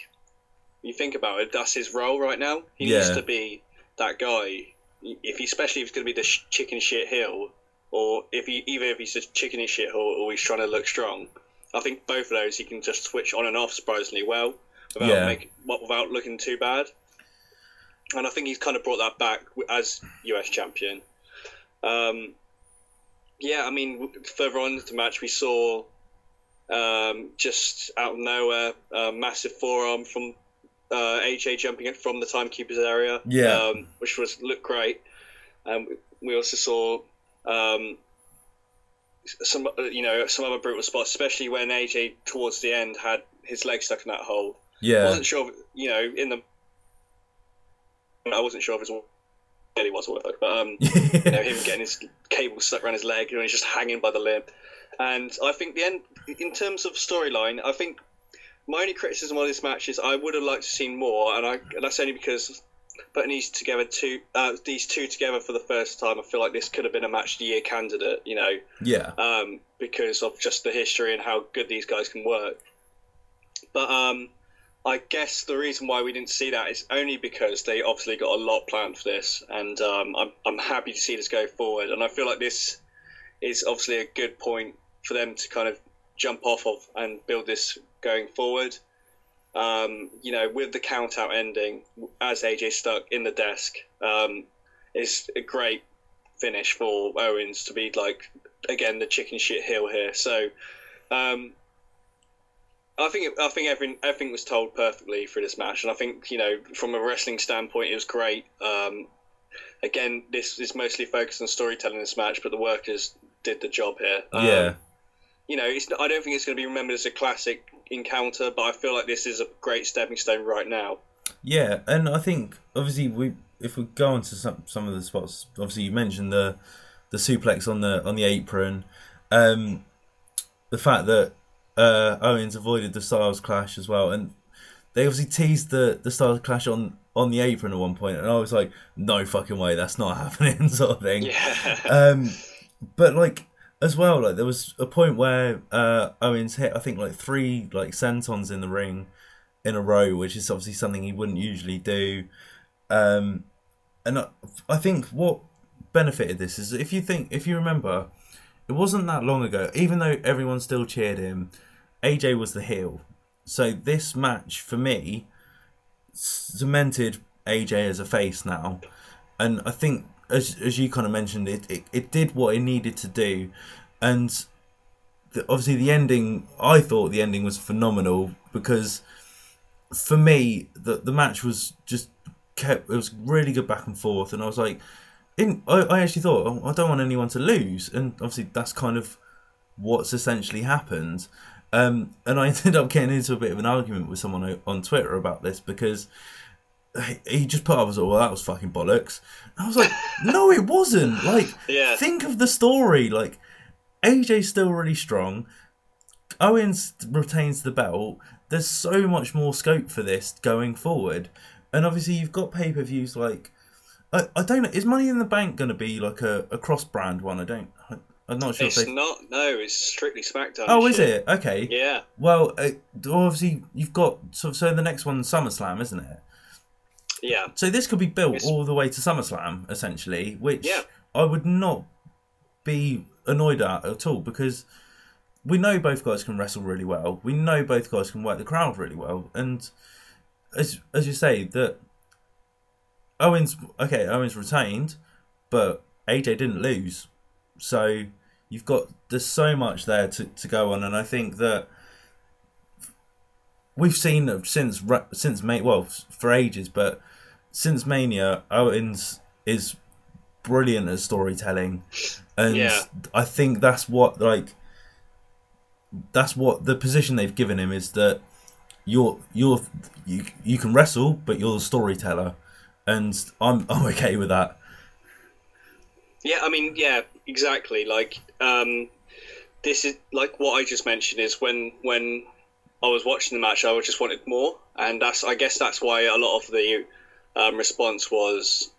you think about it, that's his role right now. He yeah. needs to be that guy if he, especially if he's going to be the sh- chicken shit heel, or if he either if he's just chicken shit heel or he's trying to look strong. I think both of those he can just switch on and off surprisingly well without yeah. make, without looking too bad. And I think he's kind of brought that back as US champion. Um, yeah, I mean, further on into the match, we saw um, just out of nowhere a massive forearm from uh, AJ jumping it from the timekeeper's area, yeah, um, which was looked great. And um, we also saw um, some, you know, some other brutal spots, especially when AJ towards the end had his leg stuck in that hole. Yeah, I wasn't sure, you know, in the I wasn't sure if it was really was work, but um, you know, him getting his cable stuck around his leg and he's just hanging by the limb. And I think the end, in terms of storyline, I think my only criticism on this match is I would have liked to see more, and I that's only because putting these together two uh, these two together for the first time, I feel like this could have been a match of the year candidate. You know, yeah, um, because of just the history and how good these guys can work. But um, I guess the reason why we didn't see that is only because they obviously got a lot planned for this, and um, I'm I'm happy to see this go forward. And I feel like this is obviously a good point for them to kind of jump off of and build this going forward. Um, you know, with the count out ending, as AJ stuck in the desk, um, is a great finish for Owens to be like again the chicken shit heel here. So um, I think I think everything everything was told perfectly for this match, and I think you know from a wrestling standpoint it was great. Um, again, this is mostly focused on storytelling this match, but the workers did the job here. Um, yeah. You know, it's, I don't think it's going to be remembered as a classic encounter, but I feel like this is a great stepping stone right now. Yeah, and I think obviously we if we go on to some some of the spots, obviously you mentioned the the suplex on the on the apron, um, the fact that uh, Owens avoided the Styles clash as well, and they obviously teased the the Styles clash on on the apron at one point, and I was like, no fucking way, that's not happening, sort of thing. Yeah. Um, but like as well, like there was a point where uh, Owens hit, I think, like three like sentons in the ring in a row, which is obviously something he wouldn't usually do. Um, and I, I think what benefited this is if you think, if you remember, it wasn't that long ago. Even though everyone still cheered him, AJ was the heel. So this match for me cemented AJ as a face now, and I think as as you kind of mentioned, it it, it did what it needed to do, and the, obviously the ending. I thought the ending was phenomenal because for me the the match was just kept. It was really good back and forth, and I was like, in I, I actually thought oh, I don't want anyone to lose, and obviously that's kind of what's essentially happened. Um, and I ended up getting into a bit of an argument with someone on Twitter about this because he just put up as well that was fucking bollocks. And I was like, no, it wasn't. Like, Yeah. think of the story. Like, AJ's still really strong. Owens retains the belt. There's so much more scope for this going forward, and obviously you've got pay per views like. I, I don't know. Is Money in the Bank going to be like a, a cross brand one? I don't. I, I'm not sure. It's if they... not. No, it's strictly SmackDown. Oh, is shit. it? Okay. Yeah. Well, uh, obviously you've got so so the next one's SummerSlam, isn't it? Yeah. So this could be built Yes. all the way to SummerSlam, essentially, which Yeah. I would not be annoyed at at all because we know both guys can wrestle really well. We know both guys can work the crowd really well, and as as you say that Owens, okay, Owens retained, but AJ didn't lose, so you've got there's so much there to, to go on, and I think that we've seen since since May well for ages, but since Mania, Owens is brilliant at storytelling, and Yeah. I think that's what like that's what the position they've given him is that you're you're you you can wrestle, but you're the storyteller, and I'm I'm okay with that. Yeah, I mean, yeah, exactly. Like, um, this is like what I just mentioned is when when I was watching the match, I just wanted more, and that's I guess that's why a lot of the um, response was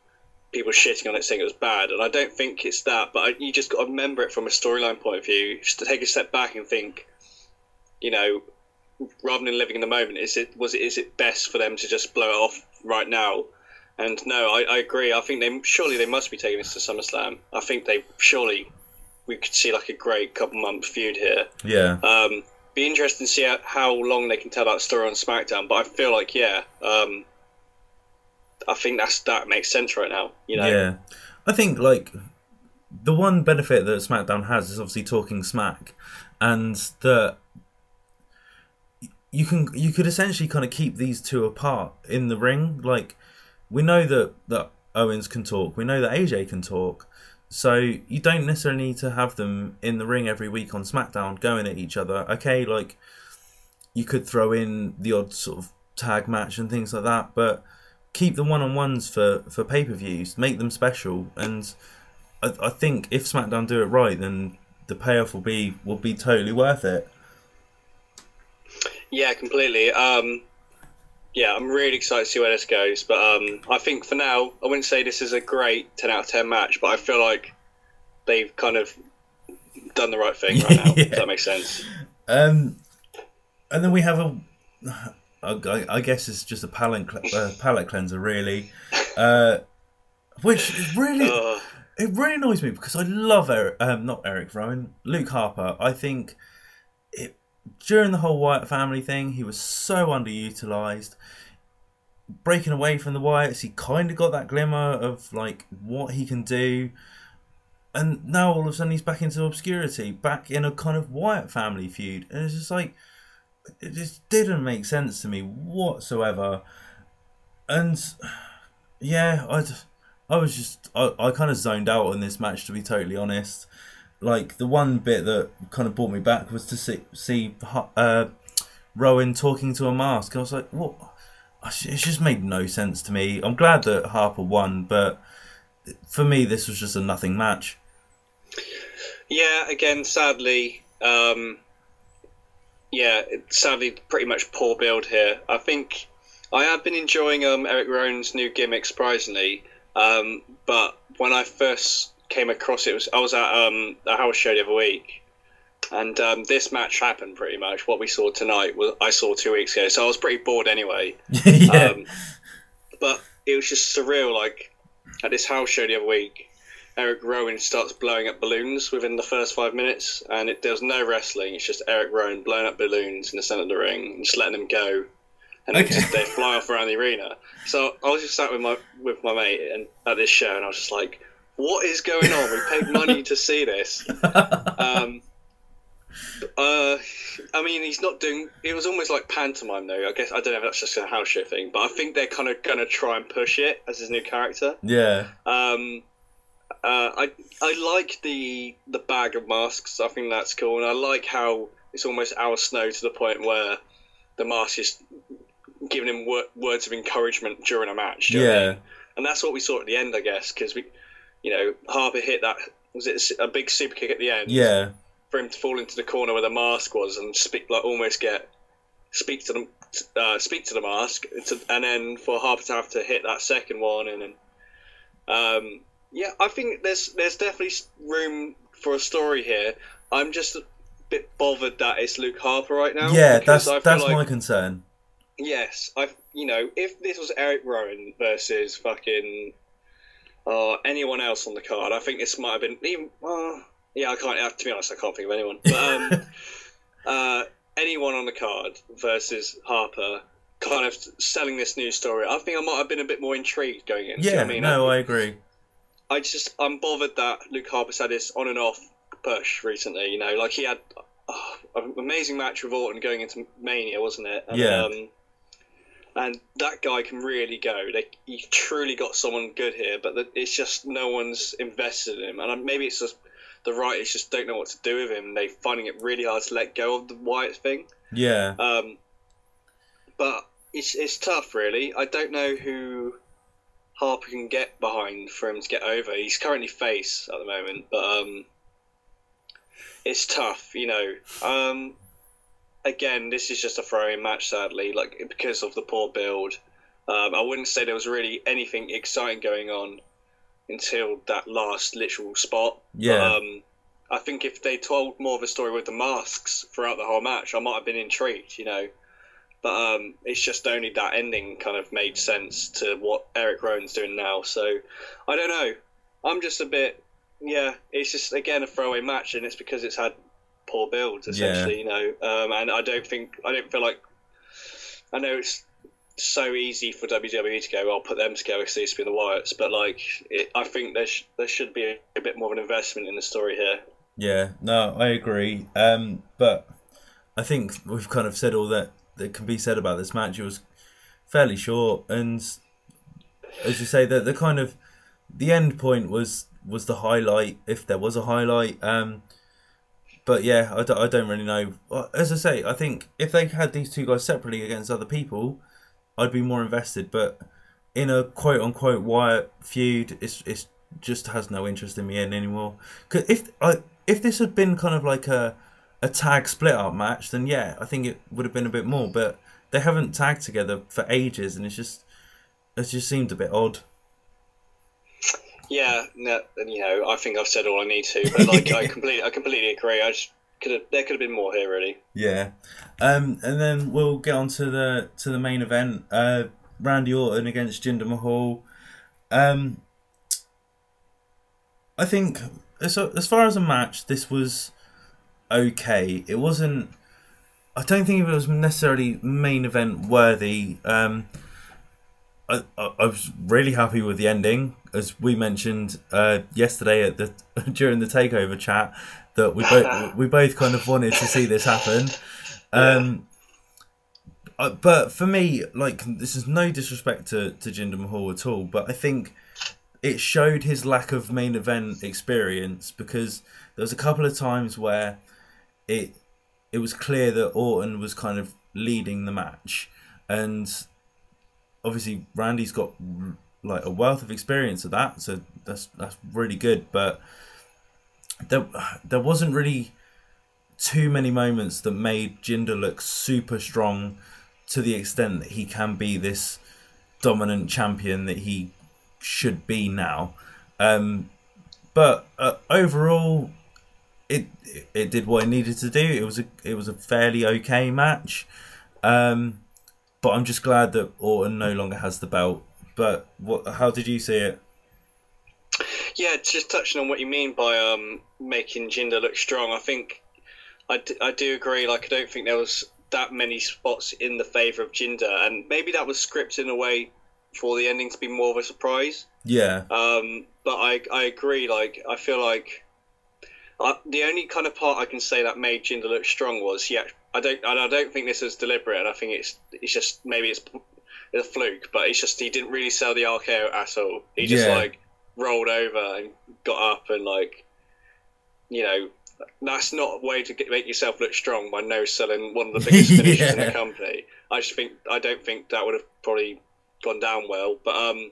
people shitting on it, saying it was bad, and I don't think it's that, but I, you just got to remember it from a storyline point of view, just to take a step back and think, you know, rather than living in the moment, is it was it is it best for them to just blow it off right now? And no, I, I agree. I think they surely they must be taking this to SummerSlam. I think they surely we could see like a great couple month feud here. Yeah, Um, be interesting to see how, how long they can tell that story on SmackDown. But I feel like yeah, um, I think that's that makes sense right now. You know, yeah. I think like the one benefit that SmackDown has is obviously talking smack, and that you can you could essentially kind of keep these two apart in the ring. Like we know that that Owens can talk, we know that AJ can talk, so you don't necessarily need to have them in the ring every week on SmackDown going at each other. Okay, like you could throw in the odd sort of tag match and things like that, but keep the one on ones for for pay per views, make them special, and I, I think if SmackDown do it right, then the payoff will be will be totally worth it. yeah, completely. Um, yeah, I'm really excited to see where this goes. But um, I think for now, I wouldn't say this is a great 10 out of 10 match, but I feel like they've kind of done the right thing right now. Yeah. If that makes sense. Um, and then we have a, I guess it's just a palate uh, palate cleanser, really. Uh, which really uh. it really annoys me because I love Eric, um, not Eric Rowan, Luke Harper. I think during the whole Wyatt family thing, he was so underutilized. Breaking away from the Wyatts, he kind of got that glimmer of like what he can do and now all of a sudden he's back into obscurity, back in a kind of Wyatt family feud, and it's just like it just didn't make sense to me whatsoever. And yeah, I, I was just I, I kind of zoned out on this match to be totally honest. Like the one bit that kind of brought me back was to see see uh, Rowan talking to a mask. I was like, what? It just made no sense to me. I'm glad that Harper won, but for me, this was just a nothing match. Yeah, again, sadly, um, yeah, sadly, pretty much poor build here. I think I have been enjoying um, Eric Rowan's new gimmick, surprisingly. Um, but when I first came across it, was I was at um, a house show the other week, and um, this match happened pretty much. What we saw tonight was I saw two weeks ago, so I was pretty bored anyway. yeah. Um, but it was just surreal. Like at this house show the other week, Eric Rowan starts blowing up balloons within the first five minutes, and it, there's no wrestling. It's just Eric Rowan blowing up balloons in the centre of the ring and just letting them go, and okay. just, they fly off around the arena. So I was just sat with my with my mate and at this show, and I was just like, "What is going on? We paid money to see this." Um, uh, I mean, he's not doing. It was almost like pantomime, though. I guess I don't know if that's just a house show thing, but I think they're kind of going to try and push it as his new character. Yeah. Um, uh, I I like the the bag of masks. I think that's cool, and I like how it's almost our Snow to the point where the mask is giving him wor- words of encouragement during a match. Yeah, and that's what we saw at the end, I guess, because we, you know, Harper hit that was it a big super kick at the end? Yeah, for him to fall into the corner where the mask was and speak like almost get speak to the uh, speak to the mask, to, and then for Harper to have to hit that second one and. and um, yeah, I think there's there's definitely room for a story here. I'm just a bit bothered that it's Luke Harper right now. Yeah, that's that's like, my concern. Yes, I you know if this was Eric Rowan versus fucking uh, anyone else on the card, I think this might have been even. Uh, yeah, I can't. To be honest, I can't think of anyone. But um, uh, anyone on the card versus Harper, kind of selling this new story. I think I might have been a bit more intrigued going in. Yeah, I mean? no, I, I agree. I just I'm bothered that Luke Harper's had this on and off push recently. You know, like he had oh, an amazing match with Orton going into Mania, wasn't it? And, yeah. Um, and that guy can really go. They, he truly got someone good here, but the, it's just no one's invested in him. And maybe it's just the writers just don't know what to do with him. They're finding it really hard to let go of the Wyatt thing. Yeah. Um, but it's it's tough, really. I don't know who Harper can get behind for him to get over. He's currently face at the moment, but um, it's tough, you know. Um, again, this is just a throwing match, sadly, like because of the poor build. Um, I wouldn't say there was really anything exciting going on until that last literal spot. Yeah. Um, I think if they told more of a story with the masks throughout the whole match, I might have been intrigued, you know. But um, it's just only that ending kind of made sense to what Eric Rowan's doing now. So I don't know. I'm just a bit, yeah. It's just again a throwaway match, and it's because it's had poor builds essentially, yeah. you know. Um, and I don't think I don't feel like I know it's so easy for WWE to go, I'll put them together because they used to be the Wyatts, but like it, I think there sh- there should be a, a, bit more of an investment in the story here. Yeah, no, I agree. Um, but I think we've kind of said all that that can be said about this match. It was fairly short, and as you say, that the kind of the end point was was the highlight, if there was a highlight. Um, but yeah, I don't, I don't really know. Uh, as I say, I think if they had these two guys separately against other people, I'd be more invested. But in a quote unquote Wyatt feud, it's it's just has no interest in me anymore. Cause if I if this had been kind of like a a tag split up match, then yeah, I think it would have been a bit more. But they haven't tagged together for ages, and it's just it just seemed a bit odd. Yeah, no, you know, I think I've said all I need to, but like I completely, I completely agree. I just, could have there could have been more here really. Yeah, um, and then we'll get on to the to the main event. Uh, Randy Orton against Jinder Mahal. Um, I think as as far as a match, this was okay. It wasn't. I don't think it was necessarily main event worthy. Um, I, I, I was really happy with the ending, as we mentioned uh, yesterday at the during the takeover chat that we both we both kind of wanted to see this happen. Um, uh, but for me, like this is no disrespect to to Jinder Mahal at all, but I think it showed his lack of main event experience because there was a couple of times where it it was clear that Orton was kind of leading the match, and obviously Randy's got like a wealth of experience of that, so that's that's really good. But there there wasn't really too many moments that made Jinder look super strong to the extent that he can be this dominant champion that he should be now. Um, but uh, overall, it it did what it needed to do. It was a it was a fairly okay match. Um, but I'm just glad that Orton no longer has the belt. But what? How did you see it? Yeah, just touching on what you mean by um, making Jinder look strong. I think I, d- I do agree. Like, I don't think there was that many spots in the favour of Jinder, and maybe that was scripted in a way for the ending to be more of a surprise. Yeah. Um, but I I agree. Like, I feel like I, the only kind of part I can say that made Jinder look strong was he. Actually, I don't and I don't think this is deliberate. And I think it's it's just maybe it's a fluke, but it's just he didn't really sell the RKO at all. He just Yeah. like rolled over and got up and like you know that's not a way to get, make yourself look strong by no selling one of the biggest finishers in the company. I just think I don't think that would have probably gone down well. But um,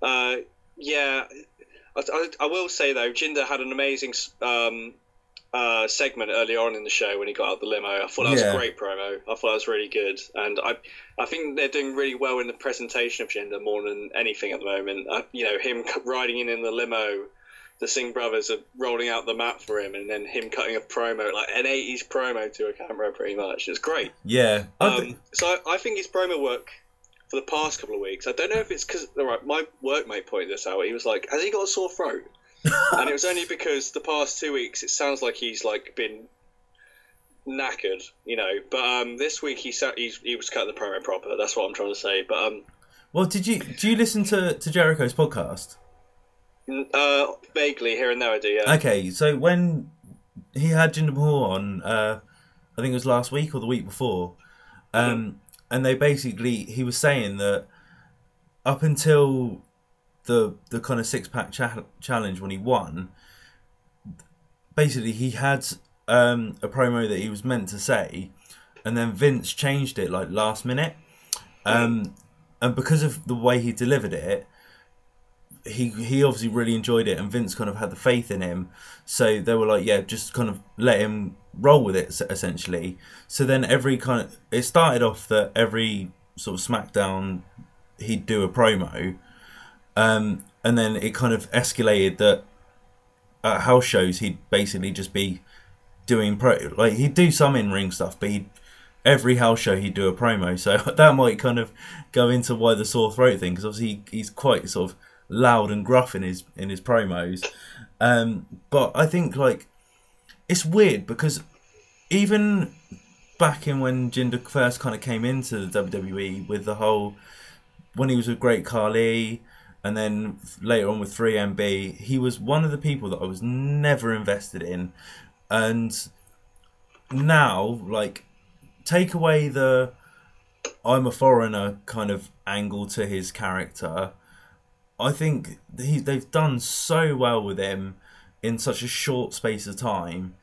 uh, yeah, I, I, I will say though, Jinder had an amazing um, uh, segment early on in the show when he got out the limo. I thought that was Yeah. a great promo. I thought that was really good, and I I think they're doing really well in the presentation of Jinder more than anything at the moment. Uh, you know, him riding in in the limo. The Singh brothers are rolling out the map for him, and then him cutting a promo, like an 80s promo to a camera, pretty much. It's great. Yeah. Um, so I, I think his promo work for the past couple of weeks. I don't know if it's because right, my workmate pointed this out. He was like, "Has he got a sore throat?" and it was only because the past two weeks it sounds like he's like been knackered, you know. But um, this week he sat, he's, he was cutting the promo proper. That's what I'm trying to say. But um, well, did you do you listen to to Jericho's podcast? uh, vaguely here and there I do. Yeah. Okay, so when he had Jinder Mahal on, uh, I think it was last week or the week before, um, and they basically he was saying that up until the the kind of six pack cha- challenge when he won, basically he had um, a promo that he was meant to say, and then Vince changed it like last minute, um, and because of the way he delivered it, he he obviously really enjoyed it, and Vince kind of had the faith in him. So they were like, yeah, just kind of let him roll with it essentially. So then every kind of it started off that every sort of SmackDown he'd do a promo, um, and then it kind of escalated that at house shows he'd basically just be doing pro like he'd do some in ring stuff, but he'd every house show he'd do a promo. So that might kind of go into why the sore throat thing because obviously he, he's quite sort of loud and gruff in his in his promos. Um, but I think like it's weird because even back in when Jinder first kind of came into the WWE with the whole when he was with Great Khali and then later on with 3MB, he was one of the people that I was never invested in. And now, like, take away the I'm a foreigner kind of angle to his character. I think he, they've done so well with him in such a short space of time.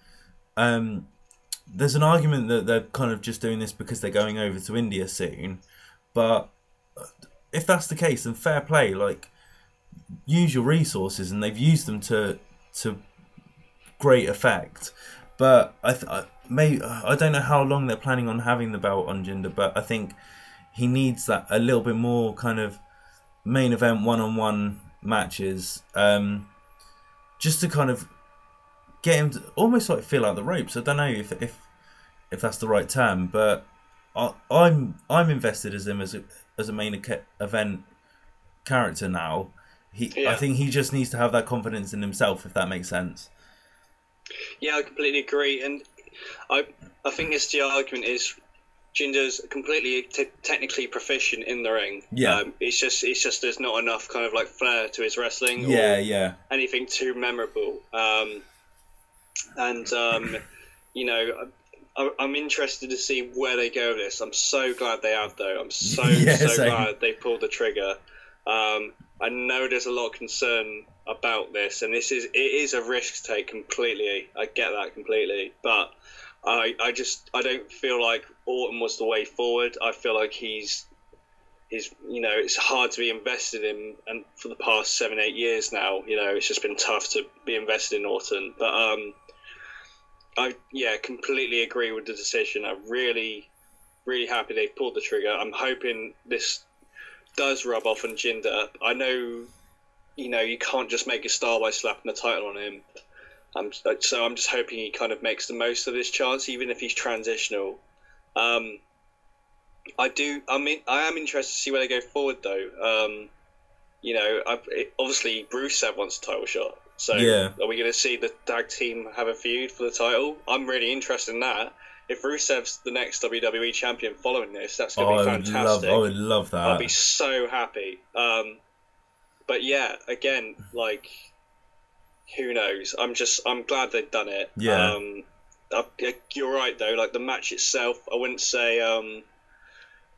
Um, there's an argument that they're kind of just doing this because they're going over to India soon, but if that's the case, then fair play. Like, use your resources, and they've used them to to great effect. But I, th- I may I don't know how long they're planning on having the belt on Jinder, but I think he needs that a little bit more kind of main event one on one matches, um, just to kind of get him to almost like feel out the ropes. I don't know if if if that's the right term, but I, I'm I'm invested as him as a as a main event character now. He, yeah. I think he just needs to have that confidence in himself, if that makes sense. Yeah, I completely agree, and I I think this the argument is Jinder's completely t- technically proficient in the ring. Yeah, um, it's just it's just there's not enough kind of like flair to his wrestling. Yeah, yeah. Anything too memorable. Um, and um, you know, I, I'm interested to see where they go with this. I'm so glad they have though. I'm so yeah, so same. glad they pulled the trigger. Um, I know there's a lot of concern about this, and this is it is a risk to take completely. I get that completely, but I I just I don't feel like Orton was the way forward. I feel like he's he's you know it's hard to be invested in, and for the past seven eight years now, you know it's just been tough to be invested in Orton. But um, I yeah completely agree with the decision. I'm really really happy they pulled the trigger. I'm hoping this does rub off on Jinder. I know you know you can't just make a star by slapping the title on him. I'm, so I'm just hoping he kind of makes the most of this chance, even if he's transitional. Um, I do. I mean, I am interested to see where they go forward, though. Um, you know, I, it, obviously Rusev wants a title shot. So yeah. are we going to see the tag team have a feud for the title? I'm really interested in that. If Rusev's the next WWE champion following this, that's going to oh, be fantastic. I would, love, I would love that. I'll be so happy. Um, but yeah, again, like who knows? I'm just I'm glad they've done it. Yeah. Um, I, you're right though. Like the match itself, I wouldn't say um,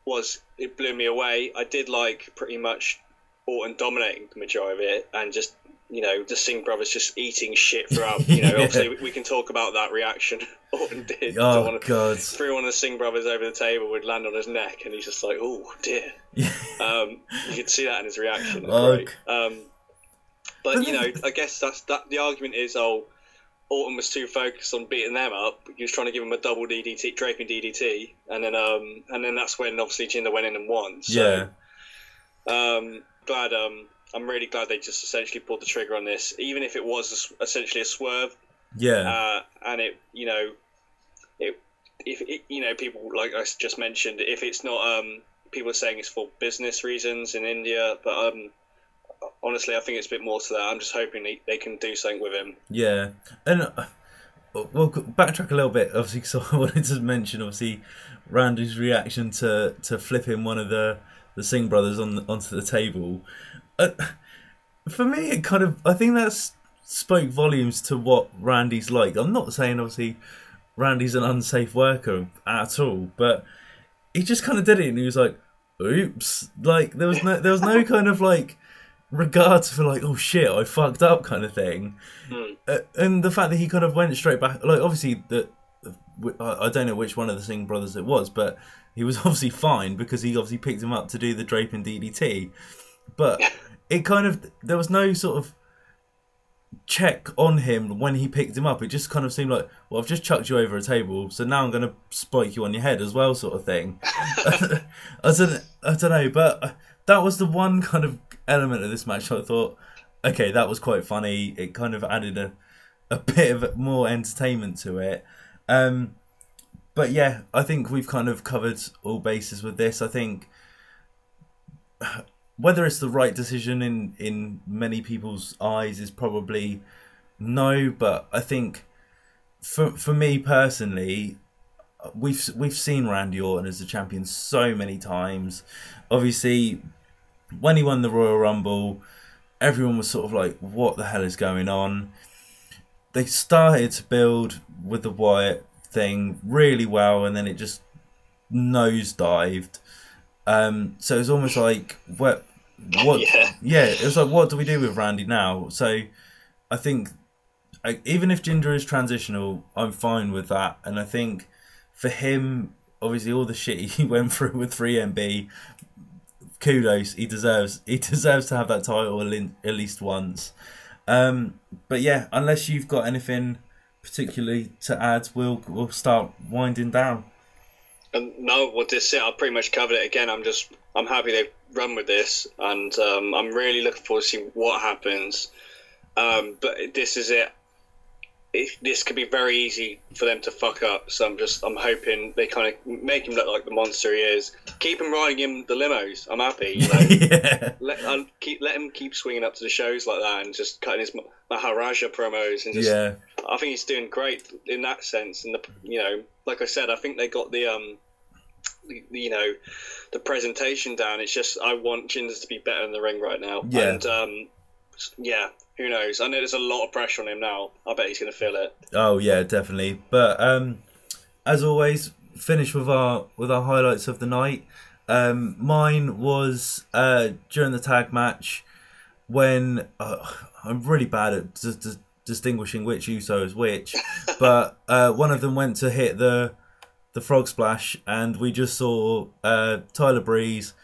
was it blew me away. I did like pretty much Orton dominating the majority of it, and just you know the Singh brothers just eating shit throughout. You know, obviously we can talk about that reaction Orton did. Oh one of, god! Threw one of the Singh brothers over the table, would land on his neck, and he's just like, "Oh dear." um, you could see that in his reaction. Oh, um, but you know, I guess that's that. The argument is, oh, Orton was too focused on beating them up. He was trying to give him a double DDT, draping DDT, and then um, and then that's when obviously Jinder went in and won. So, yeah. Um, glad. Um, I'm really glad they just essentially pulled the trigger on this, even if it was a, essentially a swerve. Yeah. Uh, and it, you know, it, if it, you know, people like I just mentioned, if it's not, um, people are saying it's for business reasons in India, but um, honestly, I think it's a bit more to that. I'm just hoping they, they can do something with him. Yeah, and uh, we'll backtrack a little bit, obviously, because I wanted to mention obviously Randy's reaction to to flipping one of the the Singh brothers on onto the table. Uh, for me, it kind of I think that's spoke volumes to what Randy's like. I'm not saying obviously Randy's an unsafe worker at all, but he just kind of did it and he was like, "Oops!" Like there was no there was no kind of like regards for like oh shit I fucked up kind of thing, mm. uh, and the fact that he kind of went straight back like obviously that I don't know which one of the Singh brothers it was, but he was obviously fine because he obviously picked him up to do the draping DDT, but it kind of there was no sort of check on him when he picked him up. It just kind of seemed like, well, I've just chucked you over a table, so now I'm going to spike you on your head as well, sort of thing. I don't, I don't know, but that was the one kind of element of this match I thought, okay, that was quite funny. It kind of added a, a bit of more entertainment to it. Um, but yeah, I think we've kind of covered all bases with this. I think whether it's the right decision in in many people's eyes is probably no, but I think for for me personally, we've we've seen Randy Orton as a champion so many times. Obviously, when he won the Royal Rumble, everyone was sort of like, "What the hell is going on?" They started to build with the Wyatt thing really well, and then it just nosedived. Um, so it was almost like, what, what? yeah. yeah, it was like, what do we do with Randy now? So I think, even if Jinder is transitional, I'm fine with that, and I think for him, obviously all the shit he went through with 3MB, kudos. He deserves he deserves to have that title at least once. Um, but yeah, unless you've got anything particularly to add, we'll we'll start winding down. Um, no, well, this it. I pretty much covered it again. I'm just I'm happy they've run with this, and um, I'm really looking forward to see what happens. Um, but this is it. It, this could be very easy for them to fuck up. So I'm just I'm hoping they kind of make him look like the monster he is. Keep him riding in the limos. I'm happy. You know? yeah. Let um, keep let him keep swinging up to the shows like that and just cutting his Maharaja promos and just. Yeah. I think he's doing great in that sense. And the you know, like I said, I think they got the um, the, you know, the presentation down. It's just I want Jinder to be better in the ring right now. Yeah. And um, yeah, who knows? I know there's a lot of pressure on him now. I bet he's going to feel it. Oh yeah, definitely. But um, as always, finish with our with our highlights of the night. Um, mine was uh, during the tag match when uh, I'm really bad at dis- dis- distinguishing which Uso is which, but uh, one of them went to hit the the frog splash, and we just saw uh, Tyler Breeze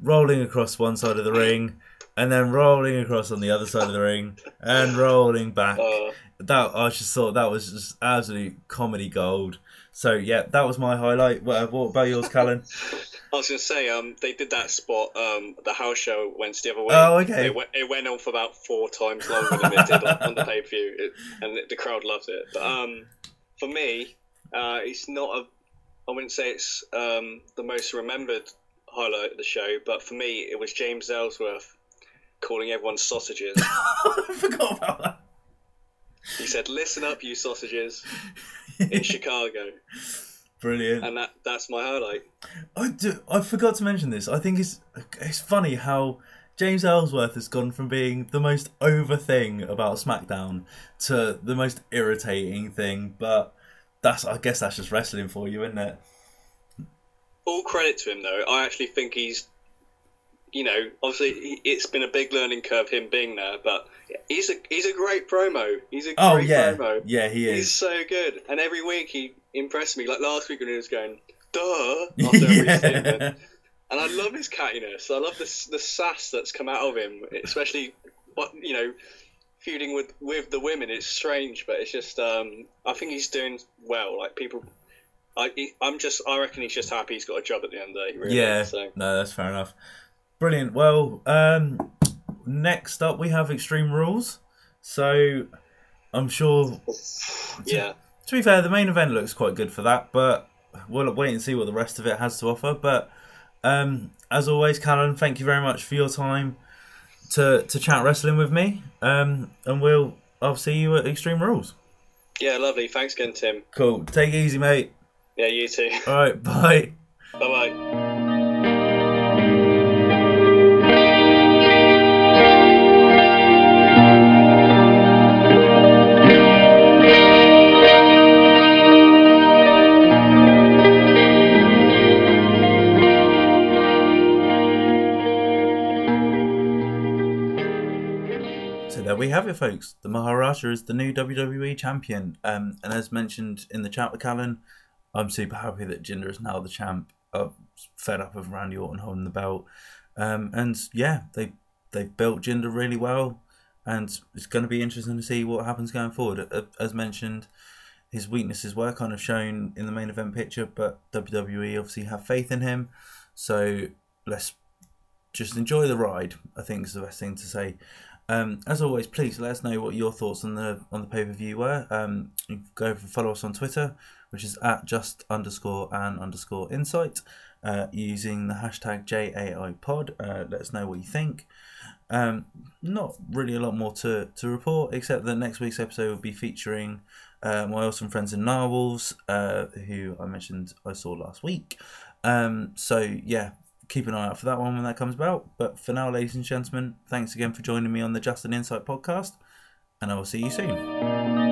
rolling across one side of the ring, and then rolling across on the other side of the ring, and rolling back. Uh, That I just thought that was just absolute comedy gold. So yeah, that was my highlight. What, what about yours, Callum? I was going to say, um, they did that spot, um, the house show went the other way. Oh, okay. It went, it went on for about four times longer than it did on, on the pay per view, and the crowd loved it. But um, for me, uh, it's not a. I wouldn't say it's um, the most remembered highlight of the show, but for me, it was James Ellsworth calling everyone sausages. I forgot about that. he said, "Listen up, you sausages, in Chicago," Brilliant. and that that's my highlight. I do. I forgot to mention this. I think it's it's funny how James Ellsworth has gone from being the most over thing about SmackDown to the most irritating thing. But that's I guess that's just wrestling for you, isn't it? all credit to him though. I actually think he's, you know, obviously it's been a big learning curve him being there, but he's a he's a great promo. He's a Oh great yeah, promo. yeah, he is. He's so good, and every week he impressed me. Like last week when he was going, "Duh," yeah. and I love his cattiness. I love the the sass that's come out of him, especially what you know. Feuding with, with the women, it's strange, but it's just um, I think he's doing well. Like people, I I'm just I reckon he's just happy he's got a job at the end of the day. Really. Yeah, So no, that's fair enough. Brilliant. Well, um, next up we have Extreme Rules. So I'm sure. yeah, To be fair, the main event looks quite good for that, but we'll wait and see what the rest of it has to offer. But um, as always, Callum, thank you very much for your time to to chat wrestling with me. Um, and we'll I'll see you at Extreme Rules. yeah, lovely. Thanks again, Tim. Cool. Take it easy, mate. Yeah, you too. All right. Bye. bye bye. We have it, folks. The Maharaja is the new WWE champion. Um, and as mentioned in the chat with Callum, I'm super happy that Jinder is now the champ. Fed up of Randy Orton holding the belt. Um, and yeah, they they built Jinder really well, and it's going to be interesting to see what happens going forward. As mentioned, his weaknesses were kind of shown in the main event picture, but WWE obviously have faith in him. So let's just enjoy the ride. I think is the best thing to say. Um, as always, please let us know what your thoughts on the on the pay per view were. Um, go over and follow us on Twitter, which is at just underscore and underscore insight, uh, using the hashtag JAIPod. Uh, let us know what you think. Um, not really a lot more to, to report, except that next week's episode will be featuring uh, my awesome friends in Narwhals, uh, who I mentioned I saw last week. Um, so yeah, keep an eye out for that one when that comes about. But for now, ladies and gentlemen, thanks again for joining me on the Just an Insight podcast, and I will see you soon.